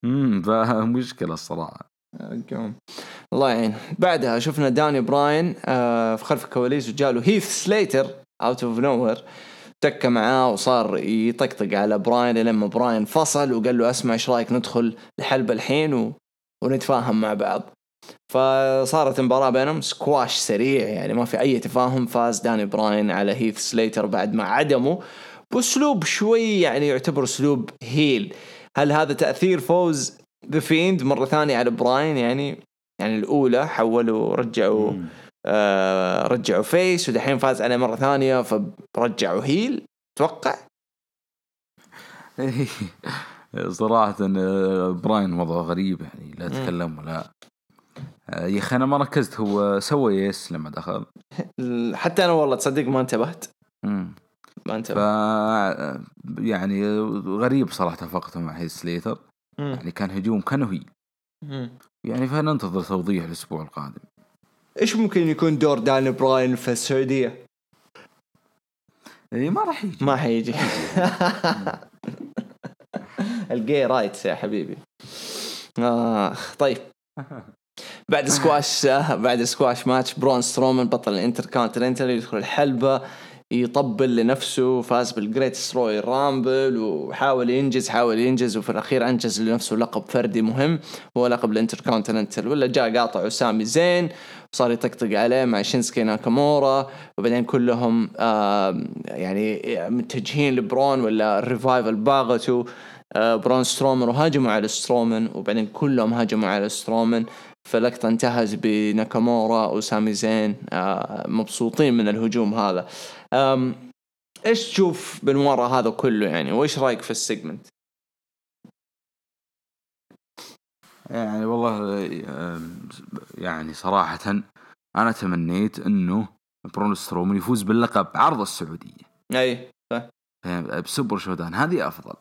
[SPEAKER 2] امم فمشكلة الصراحة.
[SPEAKER 1] رجعوه. الله يعين. بعدها شفنا داني براين آه في خلف الكواليس وجاله هيث سليتر out of nowhere تك معاه وصار يطقطق على براين لما براين فصل وقال له اسمع إيش رأيك ندخل الحلبة الحين و... ونتفاهم مع بعض. فصارت المباراة بينهم سكواش سريع يعني ما في أي تفاهم. فاز داني براين على هيث سليتر بعد ما عدمه بأسلوب شوي يعني يعتبر أسلوب heel. هل هذا تأثير فوز ذا فيند مرة ثانية على براين؟ يعني يعني الأولى حولوا رجعوا آه رجعوا face ودحين فاز عليه مرة ثانية فرجعوا heel أتوقع *laughs*
[SPEAKER 2] صراحة آه، براين وضعه غريب يعني لا تكلم ولا آه، يا أخي أنا ما ركزت هو سوى yes لما دخل. *laughs*
[SPEAKER 1] حتى أنا والله تصدق ما انتبهت.
[SPEAKER 2] ما انتبهت. ف يعني غريب صراحة فقرته مع هيث سليتر. يعني كان هجوم كانه هي يعني فننتظر توضيح الأسبوع القادم.
[SPEAKER 1] إيش ممكن يكون دور داني براين في السعودية؟
[SPEAKER 2] اي ما راح يجي.
[SPEAKER 1] ما حيجي. *laughs* ال gay rights يا حبيبي. اخ طيب. بعد سكواش بعد squash match برون سترومان بطل الانتر كونتيننتال يدخل الحلبة يطبل لنفسه فاز بال Greatest Royal Rumble وحاول ينجز حاول ينجز وفي الأخير أنجز لنفسه لقب فردي مهم هو لقب الانتر كونتيننتال ولا جاء قاطع سامي زين وصار يطقطق عليه مع شينسكي ناكامورا وبعدين كلهم يعني متجهين لبرون ولا الريفايفل باغته برون سترومان وهاجموا على سترومان وبعدين كلهم هاجموا على سترومان فلقطة انتهت بناكامورا وسامي زين مبسوطين من الهجوم هذا. إيش تشوف من هذا كله يعني؟ وإيش رأيك في ال segment؟
[SPEAKER 2] يعني والله يعني صراحة أنا تمنيت إنه برون سترومن يفوز باللقب عرض السعودية.
[SPEAKER 1] أي صح.
[SPEAKER 2] بسوبر شوداون هذه أفضل.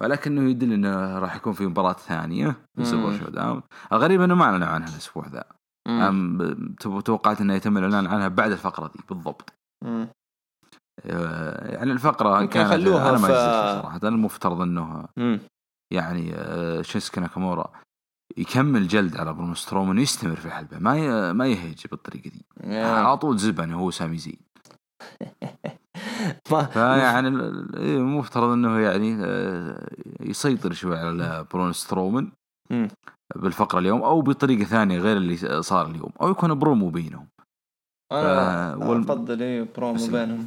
[SPEAKER 2] ولكنه يدل إنه راح يكون في مباراة ثانية في سوبر شو داون الغريب إنه ما أعلنوا عنها الأسبوع ذا توقعت إنه يتم الإعلان عنها بعد الفقرة دي بالضبط
[SPEAKER 1] مم.
[SPEAKER 2] آه، يعني الفقرة كانت
[SPEAKER 1] خلوها
[SPEAKER 2] أنا
[SPEAKER 1] ما
[SPEAKER 2] ف... صراحة المفترض إنه
[SPEAKER 1] مم.
[SPEAKER 2] يعني آه، شيسكي ناكامورا يكمل جلد على برون سترومان ويستمر في الحلبه ما ي... ما يهيج بالطريقة دي. على طول زبن هو سامي زين *laughs* فيعني المفترض إنه يعني آه، يسيطر شوي على برون سترومان بالفقرة اليوم أو بطريقة ثانية غير اللي صار اليوم. أو يكون برومو بينهم.
[SPEAKER 1] أنا وال... أفضل إيه برومو بينهم.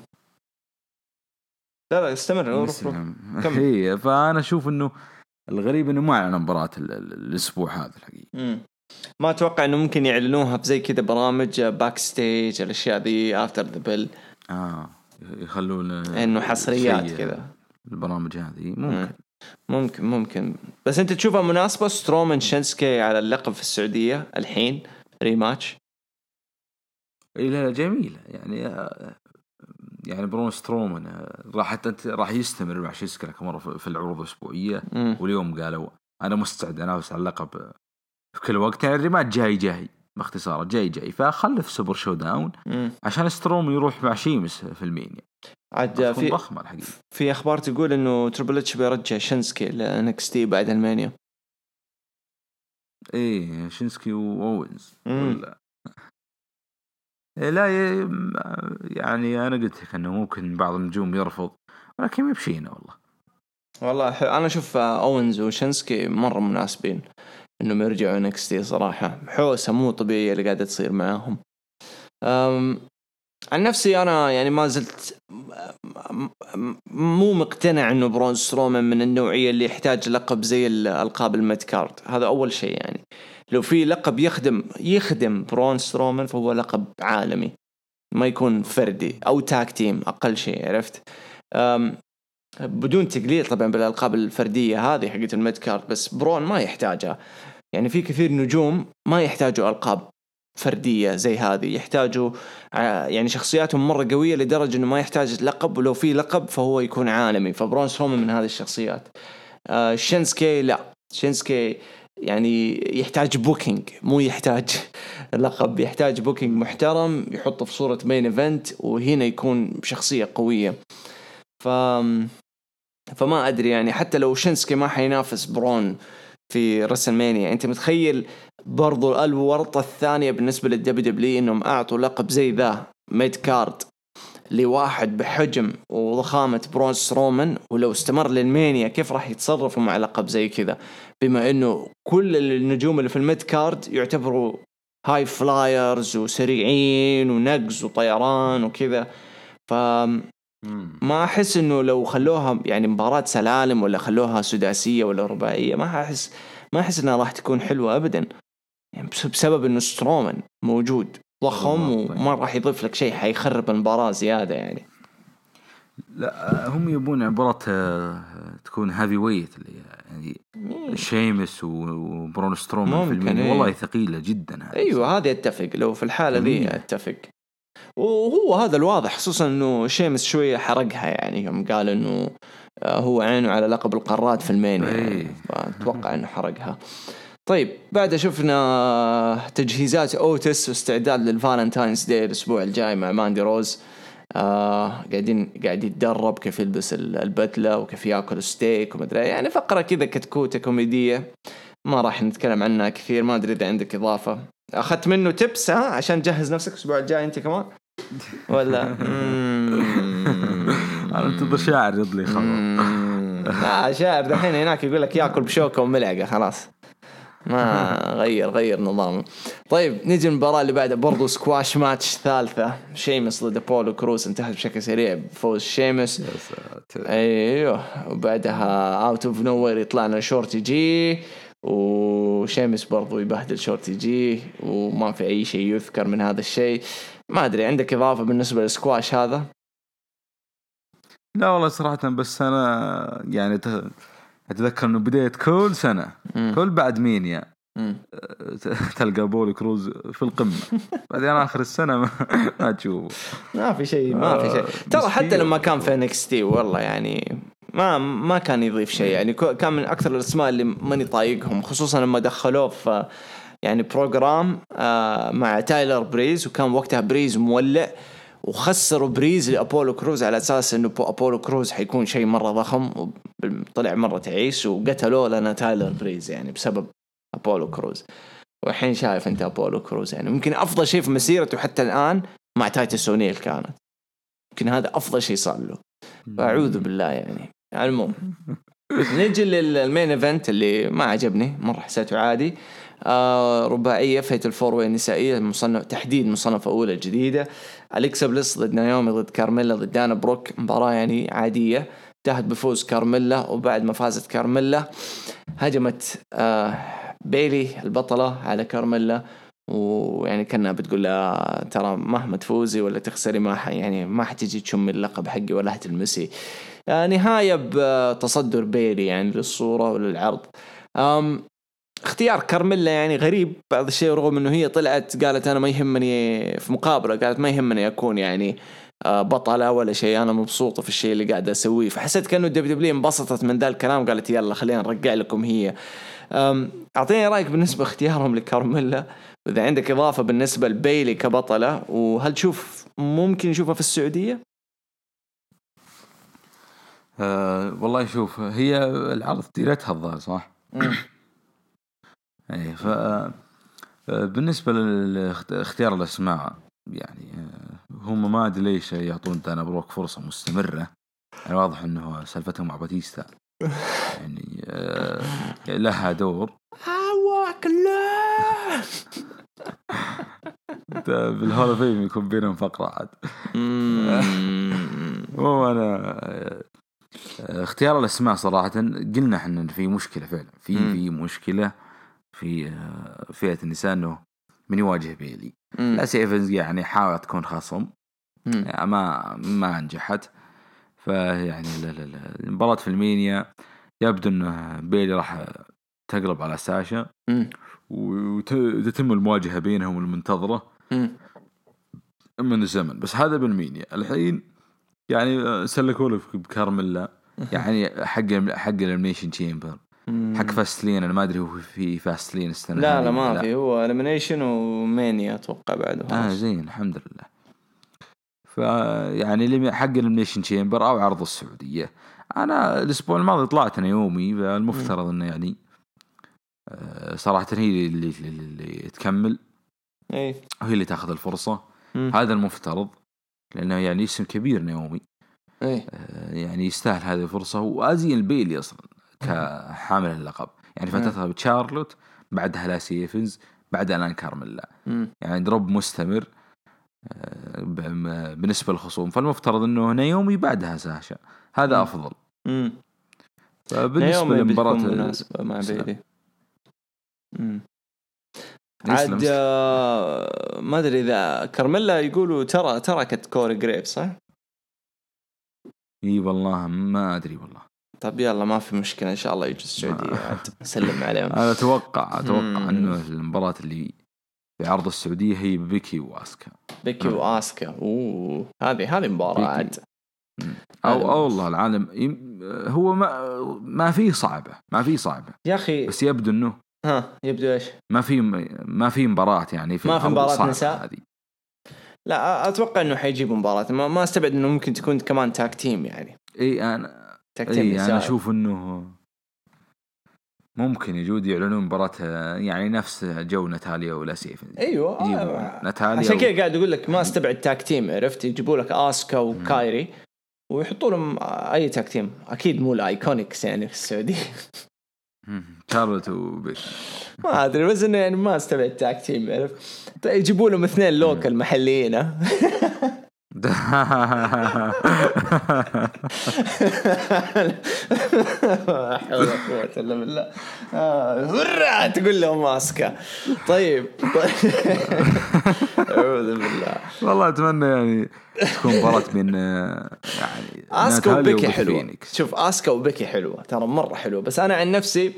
[SPEAKER 1] لا لا استمر روح روح. *laughs*
[SPEAKER 2] هي فأنا أشوف إنه الغريب إنه ما اعلن مباراة الأسبوع هذا الحقيقة.
[SPEAKER 1] ما أتوقع إنه ممكن يعلنوها بزي كذا برامج backstage الأشياء ذي After the Bell
[SPEAKER 2] آه يخلون
[SPEAKER 1] إنه حصريات كذا.
[SPEAKER 2] البرامج هذه. ممكن.
[SPEAKER 1] ممكن ممكن. بس أنت تشوفها مناسبة سترومان شنسكي على اللقب في السعودية الحين rematch
[SPEAKER 2] اي لا جميلة. يعني يعني برون سترومان راح راح يستمر مع شيسكي كم مرة في العروض الأسبوعية. واليوم قالوا أنا مستعد انافس على اللقب في كل وقت. يعني الريمات جاي جاي باختصار جاي جاي. فخلف سوبر شو داون
[SPEAKER 1] مم.
[SPEAKER 2] عشان ستروم يروح مع شيمس في المينيا.
[SPEAKER 1] عاد في
[SPEAKER 2] ضخمه الحقيقة.
[SPEAKER 1] في أخبار تقول إنه تربل إتش بيرجع شنسكي لانكس تي بعد ألمانيا.
[SPEAKER 2] إيه شينسكي
[SPEAKER 1] وأوينز.
[SPEAKER 2] ولا لا يعني أنا قلت لك إنه ممكن بعض النجوم يرفض ولكن يمشينا والله.
[SPEAKER 1] والله. أنا أشوف أوينز وشنسكي مرة مناسبين إنهم يرجعوا NXT صراحة. حوسة مو طبيعية اللي قاعدة تصير معاهم. أم عن نفسي أنا يعني ما زلت مو مقتنع إنه برون سترومان من النوعية اللي يحتاج لقب زي الالقاب ال mid card هذا أول شيء يعني. لو في لقب يخدم يخدم برون سترومان فهو لقب عالمي. ما يكون فردي أو tag team أقل شيء عرفت؟ بدون تقليل طبعا بالألقاب الفردية هذه حقت ال mid card بس برون ما يحتاجها. يعني في كثير نجوم ما يحتاجوا ألقاب فردية زي هذه يحتاجوا ع- يعني شخصياتهم مرة قوية لدرجة إنه ما يحتاج لقب ولو في لقب فهو يكون عالمي. فبرون سترومان من هذه الشخصيات. آه شينسكي لا. شينسكي يعني يحتاج booking مو يحتاج *laughs* لقب يحتاج booking محترم يحطه في صورة main event وهنا يكون شخصية قوية. ف فما أدري يعني حتى لو شينسكي ما حينافس برون في رسلمانيا أنت متخيل برضو الورطة الثانية بالنسبة لل WW إنهم أعطوا لقب زي ذا mid card لواحد بحجم وضخامة برون سترومان ولو استمر للمانيا كيف راح يتصرفوا مع لقب زي كذا؟ بما إنه كل النجوم اللي في ال mid card يعتبروا high flyers وسريعين ونقز وطيران وكذا. فما أحس إنه لو خلوها يعني مباراة سلالم ولا خلوها سداسية ولا رباعية ما أحس ما أحس إنها راح تكون حلوة ابدا. يعني بس- بسبب إنه سترومان موجود ضخم. وما راح يضيف لك شيء حيخرب المباراة زيادة يعني.
[SPEAKER 2] لا هم يبون مباراة آه، تكون heavyweight اللي يعني شيمس وبرون سترومان في
[SPEAKER 1] ال
[SPEAKER 2] main
[SPEAKER 1] إيه.
[SPEAKER 2] والله ثقيلة جدا هذه.
[SPEAKER 1] أيوه هذه أتفق. لو في الحالة ذي. أتفق. وهو هذا الواضح خصوصا إنه شيمس شوية حرقها يعني. يوم قال إنه آه، هو عينه على لقب القارات في المانيا يعني.
[SPEAKER 2] إيه.
[SPEAKER 1] فأتوقع إنه حرقها. طيب بعدها شفنا تجهيزات أوتس واستعداد لل Valentine's Day الأسبوع الجاي مع ماندي روز. آه قاعدين قاعد يتدرب كيف يلبس ال- البدله وكيف ياكل ستيك ومدري. يعني فقرة كذا كتكوتة كوميدية. ما راح نتكلم عنها كثير ما أدري إذا عندك إضافة. أخذت منه تبس ها؟ عشان تجهز نفسك الأسبوع الجاي أنت كمان؟ ولا. *laughs*
[SPEAKER 2] أنا أنتظر شاعر يض لي خبر
[SPEAKER 1] مم. لا شاعر دحين هناك يقول لك ياكل بشوكة وملعقة خلاص. ما غير غير نظامه طيب نيجي المباراة اللي بعدها. برضو squash match ثالثة. شيمس ضد أبولو كروز انتهت بشكل سريع بفوز شيمس أيوه. وبعدها out of nowhere يطلع لنا شورتي جي. وشيمس برضو يبهدل شورتي جي. وما في أي شيء يذكر من هذا الشيء. ما أدري عندك إضافة بالنسبة للسكواش هذا؟
[SPEAKER 2] لا والله صراحة بس أنا يعني ت- أتذكر إنه بداية كل سنة
[SPEAKER 1] مم.
[SPEAKER 2] كل بعد مينيا
[SPEAKER 1] مم. *laughs*
[SPEAKER 2] تلقى أبولو كروز في القمة *laughs* بعدين آخر السنة ما, *laughs* ما تشوفه
[SPEAKER 1] ما في شيء ما في شيء
[SPEAKER 2] آه،
[SPEAKER 1] ترى. حتى لما كان في NXT والله يعني ما ما كان يضيف شيء يعني كان من أكثر الأسماء اللي ماني طايقهم خصوصا لما دخلوه في يعني program آه مع تايلر بريز وكان وقتها بريز مولع وخسروا بريز لأبولو كروز على أساس إنه بو- أبولو كروز حيكون شيء مرة ضخم وطلع مرة تعيس وقتلوه لنا تايلر بريز يعني بسبب أبولو كروز. والحين شايف أنت أبولو كروز يعني. ممكن أفضل شيء في مسيرته حتى الآن مع تايتس أونيل كانت. يمكن هذا أفضل شيء صار له. فأعوذ بالله يعني. المهم نجي لل main event اللي ما عجبني مرة حسيته عادي. آه رباعية fatal four way النسائية مصنف تحديد مصنفه أولى جديدة. أليكسا بليس ضد نايومي ضد كارميلا ضد دانا بروك. مباراة يعني عادية. انتهت بفوز كارميلا وبعد ما فازت كارميلا هجمت آه بيلي البطلة على كارميلا. ويعني كانها بتقول لها ترى مهما تفوزي ولا تخسري؟ ما يعني ما حتجي تشمي اللقب حقي ولا حتلمسي. آه، نهاية بتصدر بيلي يعني للصورة وللعرض. اختيار كارميلا يعني غريب. بعض الشيء رغم إنه هي طلعت قالت أنا ما يهمني في مقابلة قالت ما يهمني أكون يعني آه، بطلة ولا شيء. أنا مبسوطة في الشيء اللي قاعدة أسويه. فحسيت كأنه WW انبسطت من ذا الكلام. قالت يلا خلينا نرجع لكم هي. أعطيني رأيك بالنسبة لاختيارهم لكارميلا. واذا عندك إضافة بالنسبة لبيلي كبطلة وهل تشوف ممكن نشوفها في السعودية؟
[SPEAKER 2] أه والله شوف هي العرض ديرتها الظاهر صح؟ اي ف آه، بالنسبة لاختيار الأسماء يعني آه، هم ما أدري ليش يعطون دانا بروك فرصة مستمرة. يعني واضح إنه سالفتهم مع باتيستا. يعني آه، لها دور. بالهول أوف فيم يكون بينهم فقرة عاد. هو أنا اختيار الأسماء صراحة قلنا إحنا في مشكلة فعلا. في في مشكلة. في آه، فئة النساء إنه من يواجه بيلي. لا ايفانز يعني حاولت تكون خصم. يعني ما ما نجحت. فيعني لا لا لا المباراة في المينيا يبدو إنه بيلي راح تقلب على ساشا. وتتم المواجهة بينهم المنتظرة من الزمن. بس هذا بالمينيا الحين يعني سلكوا لك بكارميلا. يعني حق حق ال Elimination Chamber حق فاستلين أنا ما أدري هو في فاستلين السنة
[SPEAKER 1] لا لا ما في. هو Elimination ومانيا أتوقع بعده.
[SPEAKER 2] آه زين الحمد لله. فيعني اللي حق ال Elimination Chamber أو عرض السعودية. أنا الأسبوع الماضي طلعت نايومي فالمفترض إنه يعني آه، صراحة هي اللي, اللي, اللي تكمل.
[SPEAKER 1] إي.
[SPEAKER 2] وهي اللي تاخذ الفرصة. مم. هذا المفترض لأنه يعني اسم كبير نيومي
[SPEAKER 1] إيه
[SPEAKER 2] يعني يستاهل هذه الفرصة. وأزين لبيلي أصلا. كحامل اللقب. يعني فترتها بتشارلوت بعدها لاسي ايفنز بعدها الان كارميلا. يعني drop مستمر آه، بالنسبة للخصوم. فالمفترض إنه نيومي بعدها ساشا هذا مم. أفضل.
[SPEAKER 1] امم
[SPEAKER 2] فبالنسبة لمباراة
[SPEAKER 1] مناسبه مع بيلي عاد آه، ما أدري إذا كارميلا يقولوا ترى تركت كوري جريف صح؟
[SPEAKER 2] إي والله ما أدري والله.
[SPEAKER 1] طيب يلا ما في مشكلة إن شاء الله يجي السعودية. عاد سلم عليهم.
[SPEAKER 2] أنا أتوقع أتوقع إنه المباراة اللي في عرض السعودية هي بيكي وآسكا.
[SPEAKER 1] بيكي وآسكا. أوه هذه هذه مباراة عاد.
[SPEAKER 2] أو أو والله العالم هو ما ما في صعبة ما في صعبة.
[SPEAKER 1] يا أخي
[SPEAKER 2] بس يبدو إنه
[SPEAKER 1] ها يبدو إيش؟
[SPEAKER 2] ما في ما في مباراة يعني في
[SPEAKER 1] ما في مباراة نساء؟ هذه. لا أتوقع إنه حيجيبوا مباراة. ما, ما أستبعد إنه ممكن تكون كمان tag team يعني.
[SPEAKER 2] إي أنا tag team اي أنا أشوف إنه ممكن يجود يعلنون مباراة يعني نفس جو ناتاليا ولا سيف
[SPEAKER 1] أيوه آه ناتاليا عشان كذا قاعد أقول لك ما استبعد tag team عرفت؟ يجيبوا لك آسكا وكايري ويحطوا لهم أي tag team. أكيد مو ال IIconics يعني في السعودية.
[SPEAKER 2] شارلوت وبيكي
[SPEAKER 1] ما أدري بس إنه يعني ما استبعد tag team عرفت؟ طيب يجيبوا لهم اثنين local محليين ها *laughs* *laughs* حول ولا قوة إلا بالله. آه. تقول له ماسكة. طيب. *laughs* أعوذ بالله.
[SPEAKER 2] والله أتمنى يعني تكون مباراة بين يعني
[SPEAKER 1] آسكا وبيكي حلوة. شوف آسكا وبيكي حلوة. ترى مرة حلوة. بس أنا عن نفسي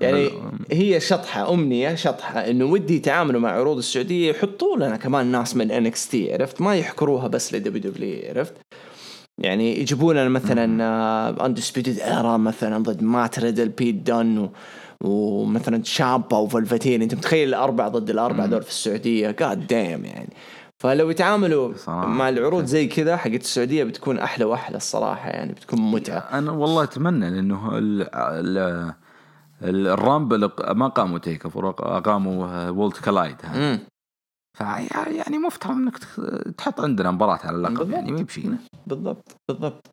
[SPEAKER 1] يعني هي شطحة أمنية شطحة. إنه ودي يتعاملوا مع عروض السعودية يحطوا لنا كمان ناس من NXT عرفت؟ ما يحكروها بس ل WWE عرفت؟ يعني يجيبون لنا مثلا Undisputed Era مثلا ضد مات ريدل بيت دن ومثلا شامبا وفلفتين أنت متخيل الأربعة ضد الأربعة دول في السعودية؟ goddamn يعني. فلو يتعاملوا صراحة. مع العروض زي كذا حقت السعودية بتكون أحلى وأحلى الصراحة يعني بتكون متعة.
[SPEAKER 2] أنا والله أتمنى لأنه ال ال الرامبل ما قاموا تيك قاموا وولد كلايد هذا. فيعني مفترض إنك تحط عندنا مباراة على اللقب يعني ما بشينا
[SPEAKER 1] بالضبط بالضبط.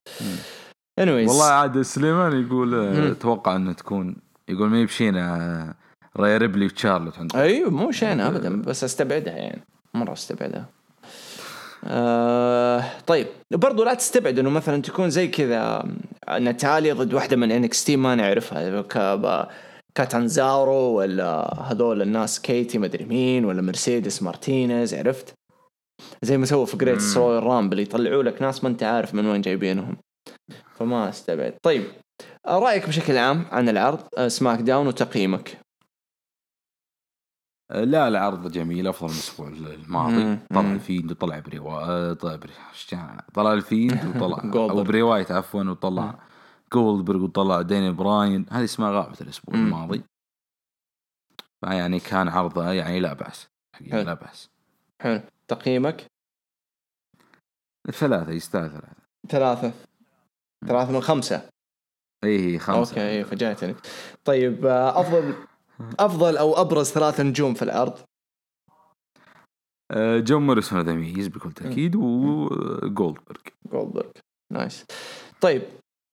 [SPEAKER 2] anyways. والله عاد سليمان يقول أتوقع إنه تكون يقول ما يبشينا راي ريبلي وتشارلوت
[SPEAKER 1] أيوه مو شين ابدا بس أستبعدها يعني مرة أستبعدها. آه طيب. برضو لا تستبعد إنه مثلا تكون زي كذا ناتاليا ضد واحدة من NXT ما نعرفها كاتانزارو ولا هذول الناس كيتي مدري مين ولا مرسيدس مارتينيز عرفت؟ زي ما سووا في Greatest Royal Rumble يطلعوا لك ناس ما أنت عارف من وين جايبينهم. فما أستبعد. طيب. رأيك بشكل عام عن العرض SmackDown وتقييمك؟
[SPEAKER 2] آه، لا العرض جميل أفضل من الأسبوع الماضي. طلع.
[SPEAKER 1] ال
[SPEAKER 2] Fiend وطلع بري... كان؟ طلع ال Fiend وطلع
[SPEAKER 1] جولدبرغ. *laughs*
[SPEAKER 2] أو بري وايت عفوا وطلع جولدبرغ وطلع ديني براين هذه اسمها غابت
[SPEAKER 1] الأسبوع.
[SPEAKER 2] الماضي فيعني كان عرضه يعني لا بأس
[SPEAKER 1] حقيقة.
[SPEAKER 2] لا بأس
[SPEAKER 1] حلو تقييمك
[SPEAKER 2] ثلاثة يستاهل ثلاثة
[SPEAKER 1] ثلاثة ثلاثة من خمسة
[SPEAKER 2] اي خمسة
[SPEAKER 1] okay إيه، فاجأتني طيب آه، أفضل أفضل أو أبرز ثلاثة نجوم في العرض
[SPEAKER 2] آه، جون موريسون هذا يميز بكل تاكيد وجولدبرغ
[SPEAKER 1] جولدبرغ nice. طيب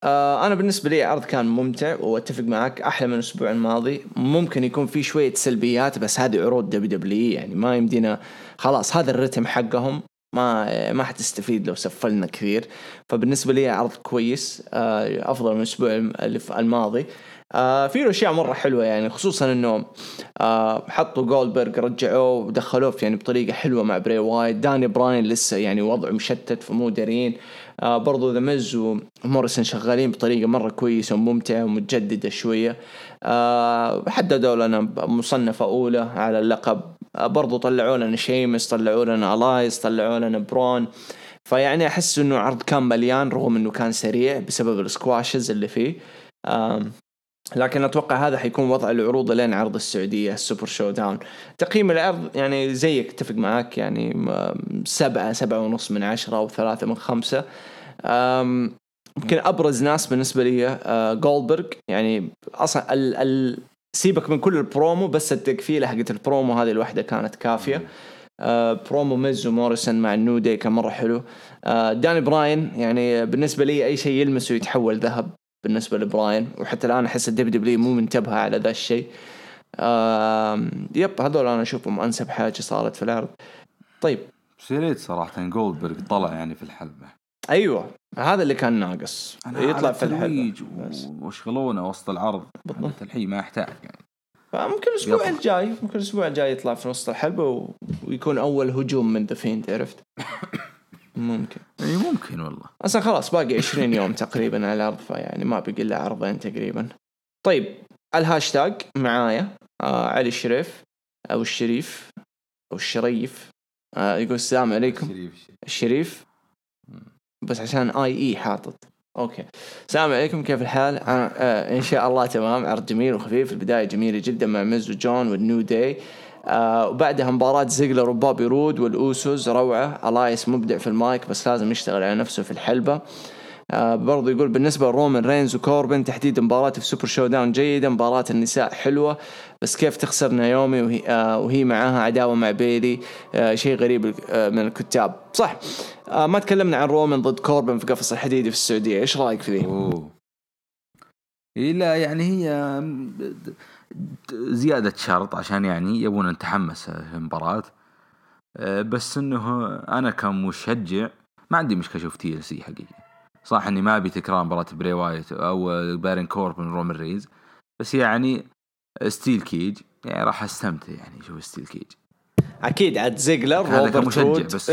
[SPEAKER 1] آه أنا بالنسبة لي عرض كان ممتع وأتفق معك أحلى من الأسبوع الماضي. ممكن يكون في شوية سلبيات بس هذه عروض WWE يعني ما يمدينا خلاص هذا الرتم حقهم ما ما حتستفيد لو سفلنا كثير. فبالنسبة لي عرض كويس آه أفضل من الأسبوع الماضي. آه في له أشياء مرة حلوة يعني خصوصا انه آه حطوا جولدبرغ رجعوه ودخلوه يعني بطريقة حلوة مع بري وايت. داني براين لسه يعني وضعه مشتت فمو دارين آه برضو The Miz وموريسون شغالين بطريقة مرة كويسة وممتعة ومتجددة شوية. آه حددوا لنا مصنفة أولى على اللقب. آه برضو طلعوا لنا شيمس طلعوا لنا لاسي طلعوا لنا برون. فيعني أحس إنه عرض كان مليان رغم إنه كان سريع بسبب ال squashes اللي فيه. آم لكن أتوقع هذا حيكون وضع العروض لين عرض السعودية ال Super ShowDown. تقييم العرض يعني زيك أتفق معك يعني سبعة سبعة ونص من عشرة أو ثلاثة من خمسة. يمكن أبرز ناس بالنسبة لي آه، جولدبرغ يعني أصلا ال ال سيبك من كل البرومو بس التقفيلة حقت البرومو هذه الوحدة كانت كافية. آه، برومو ميز وموريسون مع ال New Day كان مرة حلو. آه، داني براين يعني بالنسبة لي أي شيء يلمسه يتحول ذهب. بالنسبة لبراين وحتى الآن أحس ال WWE مو منتبهة على ذا الشيء. yep هذول أنا أشوفهم أنسب حاجة صارت في العرض. طيب.
[SPEAKER 2] بس يا ريت صراحة جولدبرغ طلع يعني في الحلبة.
[SPEAKER 1] أيوه هذا اللي كان ناقص. يطلع في بس.
[SPEAKER 2] وشغلونا وسط العرض.
[SPEAKER 1] بالضبط.
[SPEAKER 2] الحين ما يحتاج يعني.
[SPEAKER 1] فممكن
[SPEAKER 2] الأسبوع.
[SPEAKER 1] الجاي ممكن الأسبوع الجاي يطلع في وسط الحلبة و... ويكون أول هجوم من The Fiend عرفت؟ *coughs* ممكن.
[SPEAKER 2] إي ممكن والله.
[SPEAKER 1] أصلا خلاص باقي 20 يوم تقريبا على العرض فيعني ما بقي إلا عرضين تقريبا. طيب الهاشتاج معايا آه علي الشريف أو الشريف أو الشريف آه يقول السلام عليكم.
[SPEAKER 2] شريف شريف.
[SPEAKER 1] الشريف. بس عشان IE حاطط. okay. السلام عليكم كيف الحال؟ أنا آه إن شاء الله تمام. عرض جميل وخفيف البداية جميلة جدا مع ميز وجون وال New Day. آه وبعدها مباراة زيجلر وبوبي رود والأوسوس روعة. إلايس مبدع في المايك بس لازم يشتغل على نفسه في الحلبة. آه برضو يقول بالنسبة لرومان رينز وكوربن تحديدا مباراته في Super ShowDown جيدة مباراة النساء حلوة بس كيف تخسر نايومي وهي, آه وهي معاها عداوة مع بيلي؟ آه شيء غريب آه من الكتاب. صح. آه ما تكلمنا عن رومان ضد كوربن في قفص الحديدي في السعودية. إيش رأيك في ذي؟
[SPEAKER 2] إيه لا يعني هي زيادة شرط عشان يعني يبون نتحمس المباراة أه، بس إنه أنا كمشجع ما عندي مشكلة أشوف TLC حقيقة صح إني ما أبي تكرار مباراة بري وايت أو بارن كوربن رومان رينز بس يعني steel cage يعني راح أستمتع يعني أشوف steel cage
[SPEAKER 1] أكيد عاد زيجلر روبرت
[SPEAKER 2] كمشجع
[SPEAKER 1] رود
[SPEAKER 2] بس.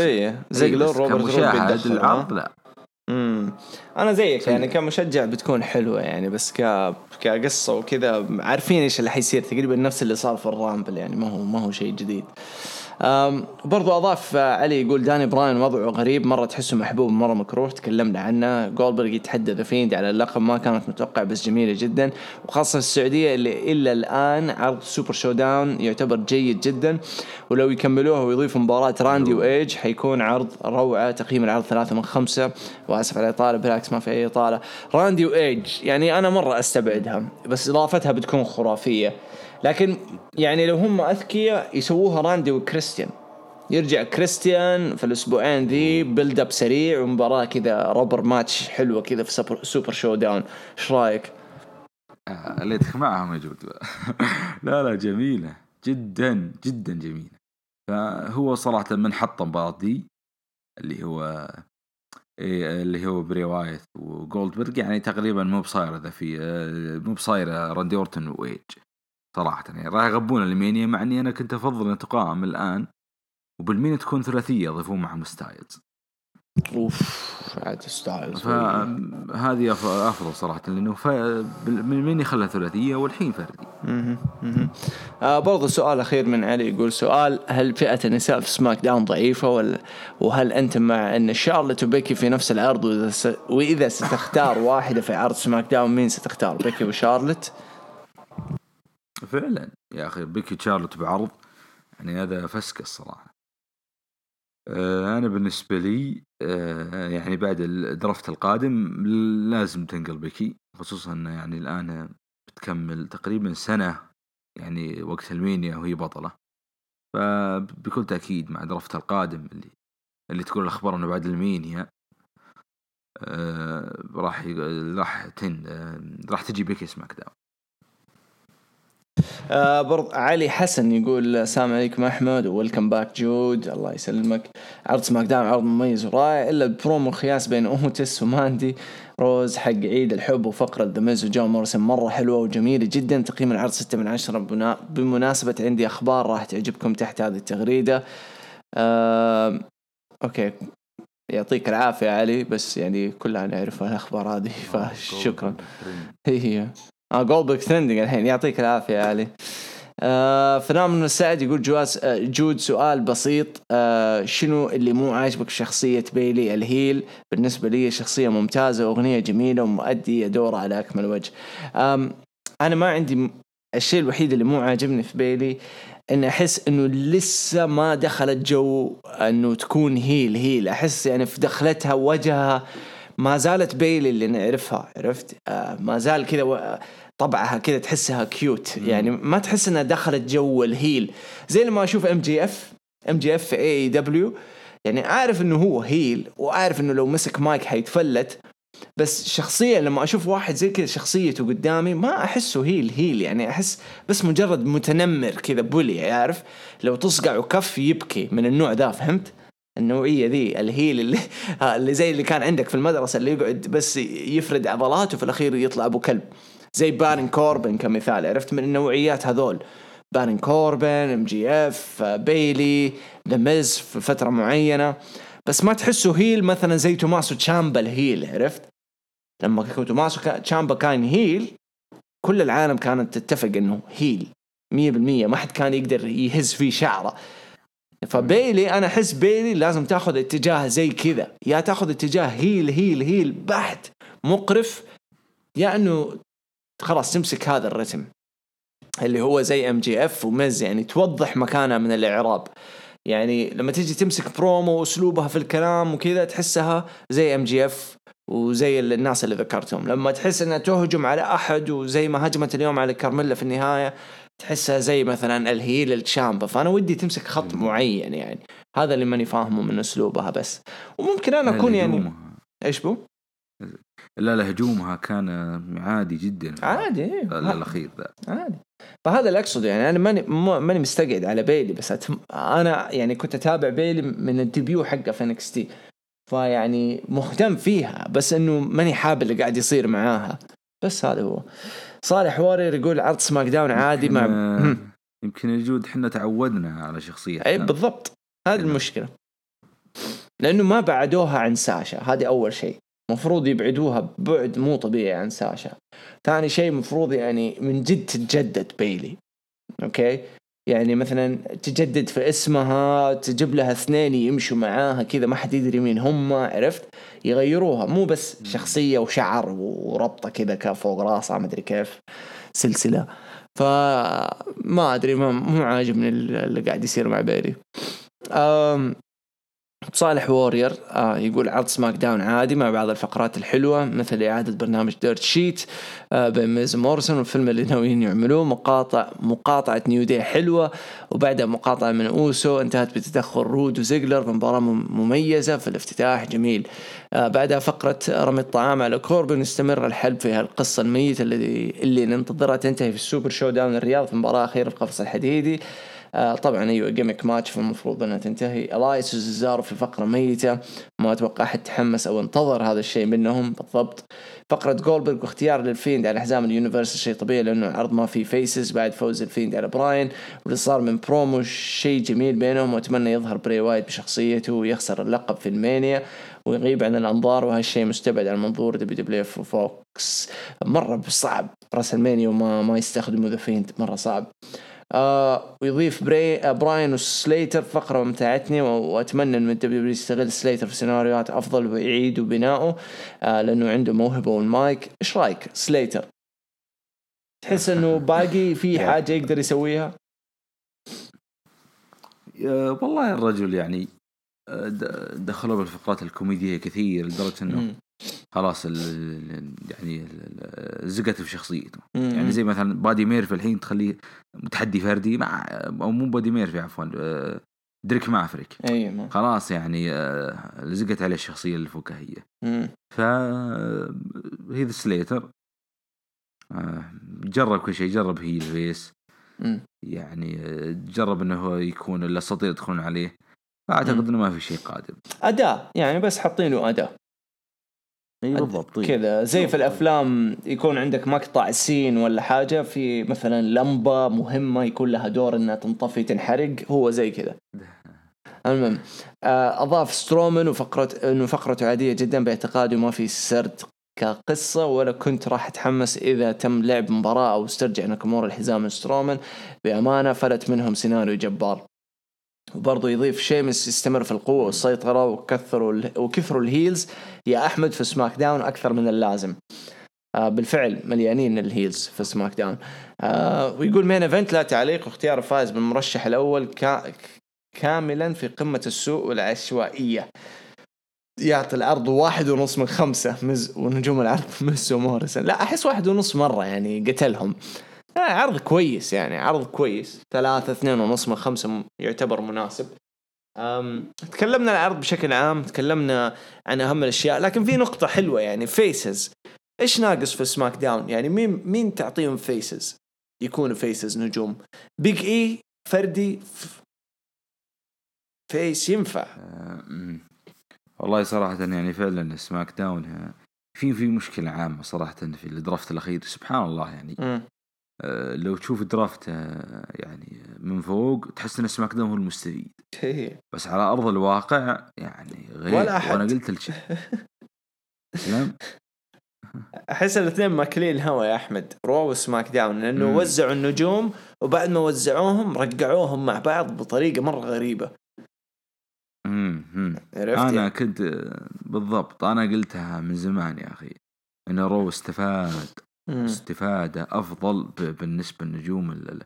[SPEAKER 1] زيجلر
[SPEAKER 2] إيه، بس
[SPEAKER 1] روبرت رود
[SPEAKER 2] كمشاهد العرض
[SPEAKER 1] ها؟
[SPEAKER 2] لا.
[SPEAKER 1] امم أنا زيك
[SPEAKER 2] سيء.
[SPEAKER 1] يعني كمشجع بتكون حلوة يعني بس ك كقصة وكذا عارفين إيش اللي حيصير تقريبا نفس اللي صار في ال Rumble يعني ما هو ما هو شيء جديد برضو أضاف آه، علي يقول داني براين وضعه غريب مرة تحسه محبوب مره مكروه تكلمنا عنه. جولدبرغ يتحدى The Fiend على اللقب ما كانت متوقع بس جميلة جدا. وخاصة السعودية اللي الا الآن عرض Super ShowDown يعتبر جيد جدا. ولو يكملوها ويضيفوا مباراة راندي وإيدج حيكون عرض روعة تقييم العرض ثلاثة من خمسة. وأسف على الإطالة بالعكس ما في أي إطالة. راندي وإيدج يعني أنا مرة أستبعدها بس إضافتها بتكون خرافية. لكن يعني لو هم أذكياء يسووها راندي وكريستيان. يرجع كريستيان في الأسبوعين ذي build up سريع ومباراة كذا rubber match حلوة كذا في Super, ShowDown إيش رأيك؟
[SPEAKER 2] آه، ليتك معها موجود *laughs* لا لا جميلة. جدا جدا جميلة. فهو صراحة من حط المباراة دي اللي هو إيه اللي هو بري وايت وجولدبرغ يعني تقريبا مو بصايرة ذا في آه، مو بصايرة راندي أورتون وايج صراحة. يعني راح يغبون المانيا مع إني أنا كنت أفضل أن تقام الآن وبالمينيا تكون ثلاثية يضيفون معهم ستايلز.
[SPEAKER 1] أوف عاد ستايلز
[SPEAKER 2] فهذه أفضل صراحة لأنه ف... من مين خلى ثلاثية والحين فردي.
[SPEAKER 1] آه برضو سؤال أخير من علي يقول سؤال هل فئة النساء في SmackDown ضعيفة ولا وهل أنت مع أن شارلت وبيكي في نفس العرض وإذا ستختار *laughs* واحدة في عرض SmackDown مين ستختار بيكي وشارلت؟
[SPEAKER 2] فعلا. يا أخي بيكي وشارلت بعرض يعني هذا risk الصراحة. آه، أنا بالنسبة لي آه، يعني بعد ال draft القادم لازم تنقل بيكي خصوصا إنه يعني الآن بتكمل تقريبا سنة يعني وقت ال Mania وهي بطلة. فبكل تأكيد مع draft القادم اللي اللي تقول الأخبار أنه بعد ال Mania آه راح راح تن راح تجي بيكي SmackDown.
[SPEAKER 1] آه برض علي حسن يقول السلام عليكم أحمد welcome back جود الله يسلمك. عرض SmackDown عرض مميز ورائع إلا البرومو الخياس بين أوتس وماندي. روز حق عيد الحب وفقرة ذا ميز وجون مورسون مرة حلوة وجميلة جدا تقييم العرض 6 من 10 بمناسبة عندي أخبار راح تعجبكم تحت هذه التغريدة. آه okay يعطيك العافية علي بس يعني كلنا نعرف الأخبار هذه *laughs* فشكرا. هي. آه جولدبرغ trending الحين يعطيك العافية يا علي. آه من السعد يقول جواز آه جود سؤال بسيط. آه شنو اللي مو عاجبك في شخصية بيلي ال heel؟ بالنسبة لي شخصية ممتازة أغنية جميلة ومؤدية دورها على أكمل وجه. أنا ما عندي الشيء الوحيد اللي مو عاجبني في بيلي إن أحس إنه لسه ما دخلت جو إنه تكون heel heel. أحس يعني في دخلتها وجهها ما زالت بيلي اللي نعرفها عرفت؟ آه ما زال كذا طبعها كذا تحسها cute يعني ما تحس إنها دخلت جو ال heel. زي لما أشوف MJF MJF AEW يعني عارف إنه هو heel وعارف إنه لو مسك مايك حيتفلت. بس شخصيا لما أشوف واحد زي كذا شخصيته قدامي ما أحسه heel heel. يعني أحس بس مجرد متنمر كذا bully عارف؟ لو تصقع وكف يبكي من النوع ذا فهمت؟ النوعية ذي ال heel اللي *laughs* اللي زي اللي كان عندك في المدرسة اللي يقعد بس يفرد عضلاته في الأخير يطلع أبو كلب. زي بارن كوربن كمثال. عرفت من النوعيات هذول؟ بارن كوربن MJF بيلي ذا ميز في فترة معينة. بس ما تحسه heel مثلا زي توماسو تشامبا ال heel عرفت؟ لما توماسو تشامبا كان heel كل العالم كانت تتفق إنه heel 100% ما حد كان يقدر يهز فيه شعره. فبيلي أنا أحس بيلي لازم تاخذ اتجاه زي كذا. يا تاخذ اتجاه heel heel heel بحت مقرف يا إنه خلاص تمسك هذا الرتم اللي هو زي MJF وميز يعني توضح مكانها من الإعراب. يعني لما تيجي تمسك برومو وأسلوبها في الكلام وكذا تحسها زي MJF وزي الناس اللي ذكرتهم. لما تحس إنها تهجم على أحد وزي ما هجمت اليوم على كارميلا في النهاية تحسها زي مثلا ال heel الشامبا فأنا ودي تمسك خط معين يعني. هذا اللي ماني فاهمه من أسلوبها بس. وممكن أنا أكون يعني إيش بو؟
[SPEAKER 2] لا لا هجومها كان عادي جدا
[SPEAKER 1] عادي
[SPEAKER 2] إيه. الأخير ذا.
[SPEAKER 1] عادي. فهذا اللي أقصده يعني أنا ماني ماني مستقعد على بيلي بس أتم... أنا يعني كنت أتابع بيلي من ال debut حقه في NXT فيعني مهتم فيها بس إنه ماني حاب اللي قاعد يصير معاها. بس هذا هو. صالح وارير يقول عرض SmackDown عادي مع
[SPEAKER 2] يمكن الجود إحنا تعودنا على شخصية
[SPEAKER 1] اي بالضبط. هذه المشكلة. لأنه ما بعدوها عن ساشا هذه أول شيء. مفروض يبعدوها بعد مو طبيعي عن ساشا. ثاني شيء مفروض يعني من جد تتجدد بيلي. أوكي؟ يعني مثلا تجدد في اسمها تجيب لها اثنين يمشوا معاها كذا ما حد يدري مين هم عرفت؟ يغيروها. مو بس شخصية وشعر وربطة كذا فوق راسها ما أدري كيف سلسلة. فما أدري ما مو عاجبني اللي قاعد يصير مع بيلي صالح وورير آه يقول عرض سماك داون عادي مع بعض الفقرات الحلوة مثل إعادة برنامج Dirt Sheet آه بين ميز وموريسون والفيلم اللي ناويين يعملوه. مقاطع مقاطعة New Day حلوة وبعدها مقاطعة من أوسو انتهت بتدخل رود وزيجلر بمباراة مميزة في الافتتاح. جميل. آه بعدها فقرة رمي الطعام على كوربن يستمر الحلب في هالقصة الميتة اللي اللي ننتظرها. تنتهي في ال Super ShowDown الرياض في مباراة أخيرة في القفص الحديدي. طبعا أيوه gimmick match فالمفروض إنها تنتهي. إلايس وسيزارو في فقرة ميتة. ما أتوقع أحد تحمس أو انتظر هذا الشيء منهم بالضبط. فقرة جولبرغ واختيار لل Fiend على حزام ال Universal شيء طبيعي لأنه العرض ما فيه faces بعد فوز ال Fiend على براين واللي صار من برومو شيء جميل بينهم وأتمنى يظهر بري وايت بشخصيته ويخسر اللقب في ال Mania ويغيب عن الأنظار وهالشيء مستبعد عن منظور دبليو دبليو اف وفوكس مرة صعب. راس ال Mania وما ما يستخدموا The Fiend مرة صعب. آه ويضيف بري آه براين وسليتر فقرة ممتعتني وأتمنى ان ال W يستغل سليتر في سيناريوهات أفضل ويعيد بناؤه آه لأنه عنده موهبة والمايك. إيش رأيك؟ سليتر. تحس إنه باقي في *laughs* حاجة يقدر يسويها؟
[SPEAKER 2] والله الرجل يعني آه، دخلوا بالفقرات الكوميدية كثير لدرجة إنه خلاص ال يعني لزقت في شخصيته. يعني زي مثلا بادي ميرفي الحين تخليه متحدي فردي مع أو مو بادي ميرفي عفوا آه، دريك مافريك.
[SPEAKER 1] أيوه
[SPEAKER 2] خلاص يعني آه، لزقت عليه الشخصية الفكاهية. ف هيث سليتر جرب كل شيء جرب هي ال face يعني جرب إنه هو يكون الاساطير يدخلون عليه. أعتقد إنه ما في شيء قادم
[SPEAKER 1] أداة يعني بس حاطين له أداة.
[SPEAKER 2] اي بالضبط طيب.
[SPEAKER 1] كذا. زي في الأفلام يكون عندك مقطع scene ولا حاجة في مثلا لمبة مهمة يكون لها دور إنها تنطفي تنحرق هو زي كذا. المهم آه، أضاف سترومان وفقرة إنه فقرته عادية جدا باعتقادي ما في سرد كقصة ولا كنت راح أتحمس إذا تم لعب مباراة أو استرجع ناكامورا الحزام من سترومان بأمانة فلت منهم سيناريو جبار. وبرضه يضيف شيمس يستمر في القوة والسيطرة وكثروا وكثروا ال heels. يا أحمد في SmackDown أكثر من اللازم. آه بالفعل مليانين ال heels في SmackDown. آه ويقول main event لا تعليق واختيار الفائز بالمرشح الأول كا كاملا في قمة السوء والعشوائية. يعطي العرض واحد ونص من خمسة مز ونجوم العرض مز وموريسون. لا أحس واحد ونص مرة يعني قتلهم. آه عرض كويس يعني عرض كويس. ثلاثة اثنين ونص من خمسة يعتبر مناسب. أم تكلمنا عن العرض بشكل عام تكلمنا عن أهم الأشياء لكن في نقطة حلوة يعني faces إيش ناقص في SmackDown؟ يعني مين مين تعطيهم faces يكونوا faces نجوم. Big E فردي face ينفع.
[SPEAKER 2] أه والله صراحة يعني فعلا SmackDown في في مشكلة عامة صراحة في ال draft الأخير. سبحان الله يعني. م. آه، لو تشوف draft آه، يعني من فوق تحس إن SmackDown هو المستفيد. بس على أرض الواقع يعني غير. ولا أحد. وأنا قلت لك
[SPEAKER 1] نعم *laughs* أحس الاثنين ماكلين الهوا يا أحمد. Raw و SmackDown. لأنه مم. وزعوا النجوم وبعد ما وزعوهم رقعوهم مع بعض بطريقة مرة غريبة.
[SPEAKER 2] امم أنا يعني؟ كنت بالضبط. أنا قلتها من زمان يا أخي. إن Raw استفاد. مم. استفادة أفضل بالنسبة للنجوم ال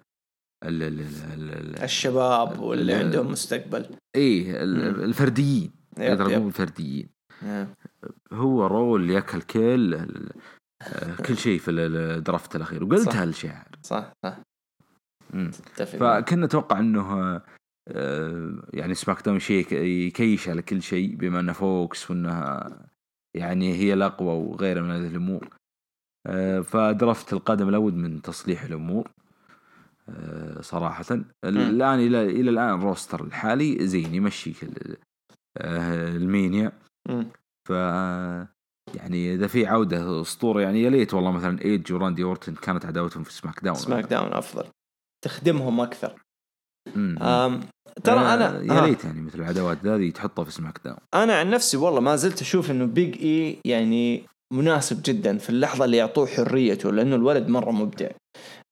[SPEAKER 2] ال
[SPEAKER 1] ال الشباب واللي عندهم مستقبل.
[SPEAKER 2] اي الفرديين. أقول الفرديين هو Raw يأكل كل كل شيء في ال draft الاخير وقلتها الشاعر
[SPEAKER 1] صح صح.
[SPEAKER 2] فكنا نتوقع إنه آه، يعني SmackDown شيء يكوش على كل شيء بما إنه FOX وإنها يعني هي الأقوى وغيرها من هذه الأمور. آه، ف draft القدم الأول من تصليح الأمور آه، صراحة. الآن إلى إلى الآن ال roster الحالي زين يمشي آه، ال Mania. ف يعني إذا في عودة أسطورة يعني يا ليت والله مثلا إيدج وراندي أورتن كانت عداوتهم في SmackDown.
[SPEAKER 1] سماك داون أفضل. تخدمهم أكثر.
[SPEAKER 2] ترى أنا يا ليت يعني مثل العداوات هذه تحطها في SmackDown.
[SPEAKER 1] أنا عن نفسي والله ما زلت أشوف إنه Big E يعني مناسب جدا في اللحظة اللي يعطوه حريته لأنه الولد مرة مبدع.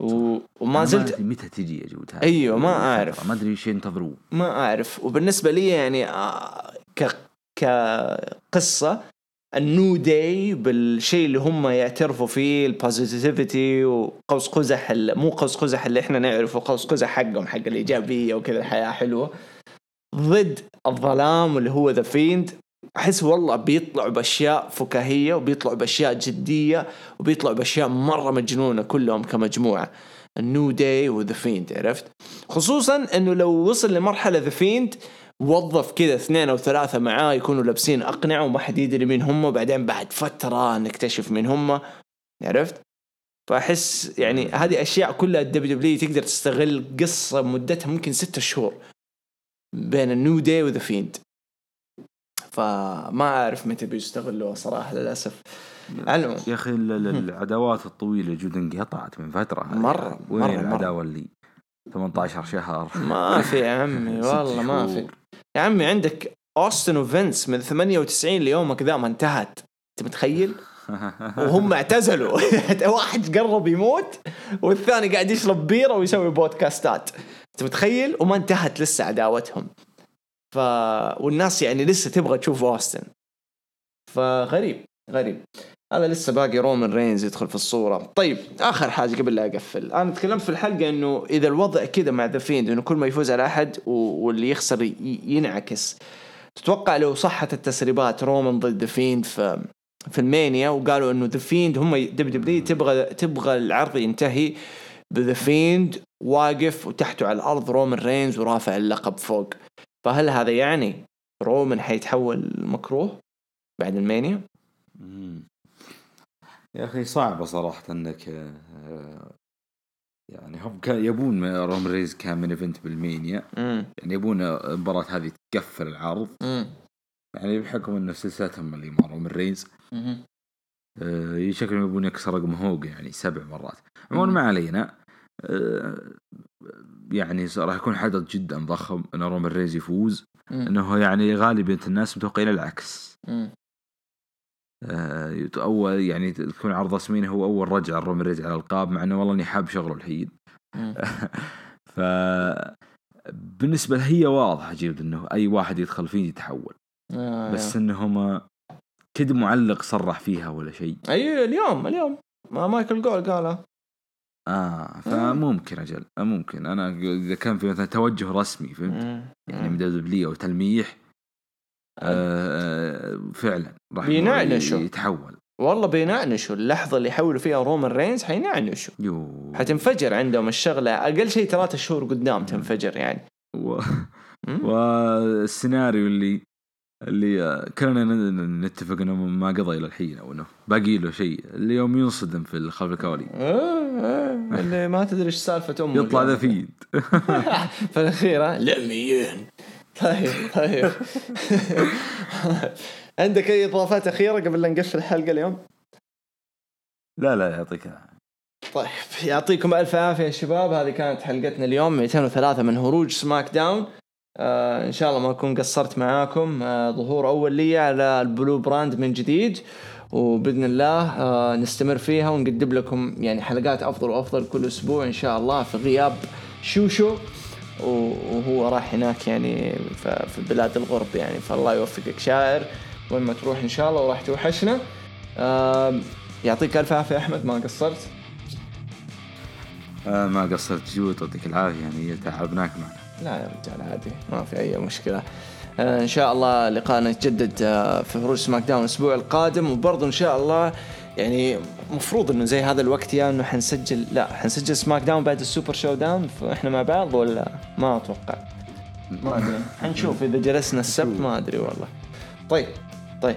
[SPEAKER 1] و... وما زلت
[SPEAKER 2] متى تجي يا جود
[SPEAKER 1] أيوه ما أعرف.
[SPEAKER 2] ما أدري إيش ينتظروه.
[SPEAKER 1] ما أعرف. وبالنسبة لي يعني آه، ك كقصة ال New Day بالشيء اللي هم يعترفوا فيه ال positivity وقوس قزح مو قوس قزح اللي إحنا نعرفه قوس قزح حقهم حق الإيجابية وكذا الحياة حلوة. ضد الظلام اللي هو ذا فيند أحس والله بيطلعوا بأشياء فكاهية وبيطلعوا بأشياء جدية وبيطلعوا بأشياء مرة مجنونة كلهم كمجموعة. النيو داي وذا فيند عرفت؟ خصوصا إنه لو وصل لمرحلة ذا فيند وظف كذا اثنين أو ثلاثة معاه يكونوا لابسين أقنعة وما حد يدري مين هم وبعدين بعد فترة نكتشف مين هم عرفت؟ فأحس يعني هذه أشياء كلها الدبليو دبليو تقدر تستغل قصة مدتها ممكن ستة شهور. بين النيو داي وذا فيند فما أعرف متى بيستغلوها صراحة للأسف. على العموم.
[SPEAKER 2] يا أخي ال- ال- العداوات الطويلة جود انقطعت من فترة هذه.
[SPEAKER 1] مرة،
[SPEAKER 2] وين
[SPEAKER 1] مرة، مرة.
[SPEAKER 2] العداوة اللي 18 شهر؟
[SPEAKER 1] ما في يا عمي *laughs* والله ما في. يا عمي عندك اوستن وفينس من 98 ليومك ذا ما انتهت. أنت متخيل؟ وهم *laughs* اعتزلوا. *laughs* واحد قرب يموت والثاني قاعد يشرب بيرة ويسوي بودكاستات. أنت متخيل؟ وما انتهت لسه عداوتهم. ف والناس يعني لسه تبغى تشوف أوستن. فغريب غريب. أنا لسه باقي رومان رينز يدخل في الصورة. طيب آخر حاجة قبل لا أقفل. أنا تكلمت في الحلقة إنه إذا الوضع كذا مع ذا فيند إنه كل ما يفوز على أحد واللي يخسر ينعكس. تتوقع لو صحت التسريبات رومان ضد ذا فيند في في المانيا وقالوا إنه ذا فيند هم دبليو دبليو تبغى تبغى العرض ينتهي بذا فيند واقف وتحته على الأرض رومان رينز ورافع اللقب فوق. فهل هذا يعني رومان حيتحول مكروه بعد المانيا؟
[SPEAKER 2] مم. يا أخي صعبة صراحة إنك آه، يعني هم كان يبون رومان رينز كان main event بالمانيا. يعني يبون المباراة هذه تقفل العرض.
[SPEAKER 1] امم
[SPEAKER 2] يعني بحكم إنه سلسلتهم اللي مع رومان رينز آه، شكلهم يبون يكسر رقم هوج يعني سبع مرات. عموما
[SPEAKER 1] مم.
[SPEAKER 2] ما علينا. آه، يعني راح يكون حدث جدا ضخم إن رومان رينز يفوز إنه يعني غالبيه الناس متوقعين العكس. آه، أول يعني تكون عرض رسمين هو أول رجعه رومان رينز على الألقاب مع إنه والله إني حاب شغله الحين. *laughs* ف بالنسبة هي واضحة جدا إنه أي واحد يدخل فيه يتحول.
[SPEAKER 1] آه
[SPEAKER 2] بس انهم كد معلق صرح فيها ولا شيء.
[SPEAKER 1] أي اليوم اليوم. ما مايكل جول قالها.
[SPEAKER 2] آه فممكن أجل آه، ممكن. أنا إذا كان في مثلا توجه رسمي فهمت؟ يعني من دبليو أو تلميح آه فعلا راح
[SPEAKER 1] بينعنشوا.
[SPEAKER 2] يتحول.
[SPEAKER 1] والله بينعنشوا اللحظة اللي يحولوا فيها رومان رينز حينعنشوا
[SPEAKER 2] يو
[SPEAKER 1] حتنفجر عندهم الشغلة. أقل شيء ثلاثة شهور قدام تنفجر يعني.
[SPEAKER 2] و... والسيناريو اللي اللي آه، كلنا نتفق إنه ما قضى إلى الحين أو إنه باقي له شيء. اليوم ينصدم في خلف الكواليس
[SPEAKER 1] آه، آه، اللي ما تدري إيش سالفة أمه
[SPEAKER 2] يطلع ذا. فيد. *laughs*
[SPEAKER 1] في الأخير ها؟ لميين. طيب طيب. *laughs* عندك أي إضافات أخيرة قبل لا نقفل الحلقة اليوم؟
[SPEAKER 2] لا لا يعطيك.
[SPEAKER 1] طيب يعطيكم ألف عافية يا شباب. هذه كانت حلقتنا اليوم. 203 من هروج سماك داون. آه إن شاء الله ما أكون قصرت معاكم. آه ظهور أول لي على ال blue brand من جديد وبإذن الله آه نستمر فيها ونقدم لكم يعني حلقات أفضل وأفضل كل أسبوع إن شاء الله في غياب شوشو وهو راح هناك يعني في بلاد الغرب يعني. فالله يوفقك شاعر وين ما تروح إن شاء الله وراح توحشنا. يعطيك ألف عافية أحمد ما قصرت؟
[SPEAKER 2] ما قصرت جود يعطيك العافية يعني تعبناك معنا.
[SPEAKER 1] لا يا رجال عادي ما في أي مشكلة. آه إن شاء الله لقاءنا يتجدد آه في هروج سماك داون الأسبوع القادم. وبرضه إن شاء الله يعني مفروض إنه زي هذا الوقت يا إنه حنسجل لا حنسجل سماك داون بعد السوبر شو داون فإحنا مع بعض ولا؟ ما أتوقع. ما أدري. حنشوف إذا جلسنا السبت ما أدري والله. طيب طيب.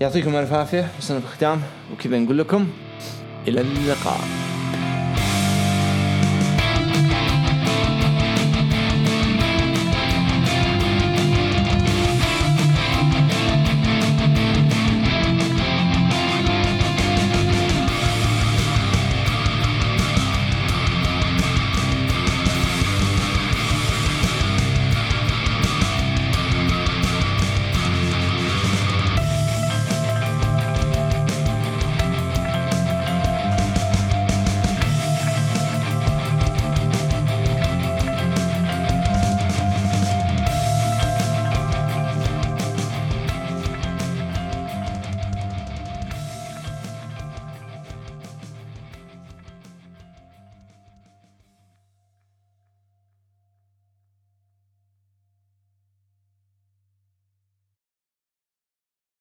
[SPEAKER 1] يعطيكم ألف عافية حسن الختام وكذا نقول لكم إلى اللقاء.